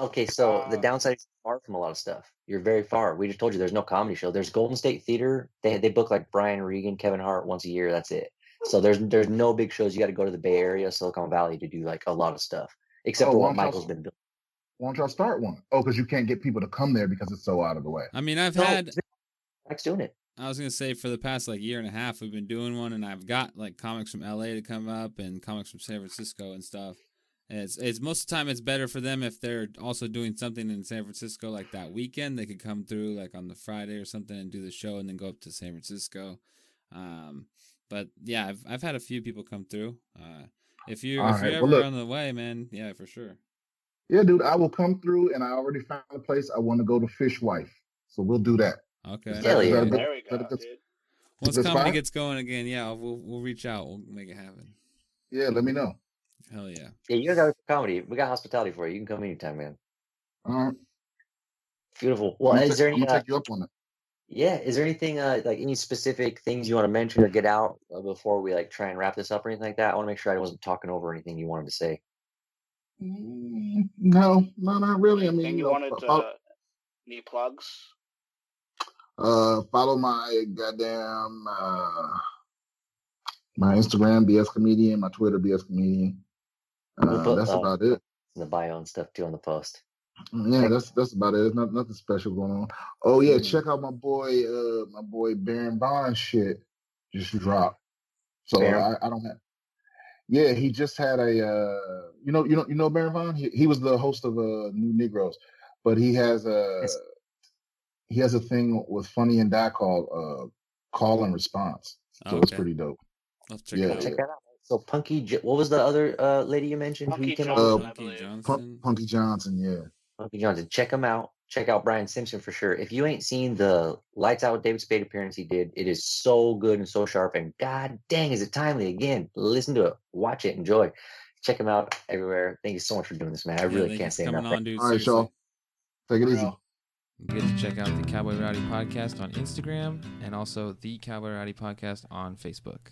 Speaker 2: Okay, so the
Speaker 3: Uh,
Speaker 2: downside is far from a lot of stuff. You're very far. We just told you there's no comedy show. There's Golden State Theater. They they book like Brian Regan, Kevin Hart once a year. That's it. So there's there's no big shows. You got to go to the Bay Area, Silicon Valley to do like a lot of stuff. Except
Speaker 4: Oh,
Speaker 2: for
Speaker 4: why
Speaker 2: what
Speaker 4: don't y'all
Speaker 2: Michael's
Speaker 4: s-
Speaker 2: been building.
Speaker 4: Why don't y'all start one? Oh, because you can't get people to come there because it's so out of the way.
Speaker 1: I mean, I've
Speaker 2: No,
Speaker 1: had.
Speaker 2: Zach's doing it.
Speaker 1: I was gonna say for the past like year and a half, we've been doing one, and I've got like comics from LA to come up and comics from San Francisco and stuff. And it's it's most of the time it's better for them if they're also doing something in San Francisco like that weekend. They could come through like on the Friday or something and do the show, and then go up to San Francisco. Um, but yeah, I've I've had a few people come through. Uh, if you if
Speaker 4: right,
Speaker 1: you're
Speaker 4: well,
Speaker 1: ever
Speaker 4: look.
Speaker 1: on the way, man, yeah, for sure.
Speaker 4: Yeah, dude, I will come through, and I already found a place. I want to go to Fish Wife, so we'll do that.
Speaker 1: Okay.
Speaker 4: Is
Speaker 2: Hell yeah,
Speaker 4: that a
Speaker 2: dude.
Speaker 4: good-
Speaker 3: There we
Speaker 4: is that a
Speaker 3: go,
Speaker 4: good-
Speaker 3: dude.
Speaker 1: Once
Speaker 4: this
Speaker 1: comedy
Speaker 4: fine?
Speaker 1: gets going again, yeah, we'll we'll reach out. We'll make it happen.
Speaker 4: Yeah, let me know.
Speaker 1: Hell yeah.
Speaker 2: Yeah, you got comedy. We got hospitality for you. You can come anytime, man.
Speaker 4: All right.
Speaker 2: Beautiful.
Speaker 4: I'm
Speaker 2: Well, is
Speaker 4: take-
Speaker 2: there
Speaker 4: I'm gonna
Speaker 2: Uh,
Speaker 4: take you up on it.
Speaker 2: yeah, is there anything uh, like any specific things you want to mention or get out uh, before we like try and wrap this up or anything like that? I want to make sure I wasn't talking over anything you wanted to say.
Speaker 4: Mm, No, no, not really. I mean,
Speaker 3: Anything
Speaker 4: you
Speaker 3: you
Speaker 4: know,
Speaker 3: wanted
Speaker 4: fo-
Speaker 3: to
Speaker 4: follow,
Speaker 3: any plugs?
Speaker 4: Uh, follow my goddamn uh, my Instagram, BS Comedian, my Twitter, BS Comedian. Uh, that's
Speaker 2: uh,
Speaker 4: about it.
Speaker 2: in the bio and stuff too on the post.
Speaker 4: Yeah, that's that's about it. There's not, nothing special going on. Oh yeah,
Speaker 1: Mm.
Speaker 4: check out my boy, uh, my boy Baron Vaughn shit just dropped. So? I, I don't have. Yeah, he just had a. Uh, you know, you know, you know Baron Vaughn. He, he was the host of uh, New Negroes, but he has a
Speaker 2: Yes.
Speaker 4: He has a thing with Funny or Die called uh, Call and Response. So it's
Speaker 1: Okay.
Speaker 4: pretty dope.
Speaker 1: I'll check
Speaker 4: Yeah,
Speaker 1: it out.
Speaker 2: Check that out. So Punkie, J- what was the other uh, lady you mentioned? who
Speaker 3: Punkie
Speaker 2: you came
Speaker 3: Johnson,
Speaker 2: with?
Speaker 3: I Punkie.
Speaker 1: Johnson.
Speaker 4: Punkie Johnson, yeah.
Speaker 2: Punkie Johnson. Check him out. Check out Brian Simpson for sure. If you ain't seen the Lights Out with David Spade appearance he did, it is so good and so sharp. And god dang, is it timely again? Listen to it, watch it, enjoy. Check him out everywhere. Thank you so much for doing this, man. I
Speaker 1: Yeah,
Speaker 2: really can't say enough.
Speaker 1: coming on, dude.
Speaker 4: All right, y'all. Take it easy.
Speaker 3: Real.
Speaker 5: Get to check out the Cowboy Rowdy Podcast on Instagram and also the Cowboy Rowdy Podcast on Facebook.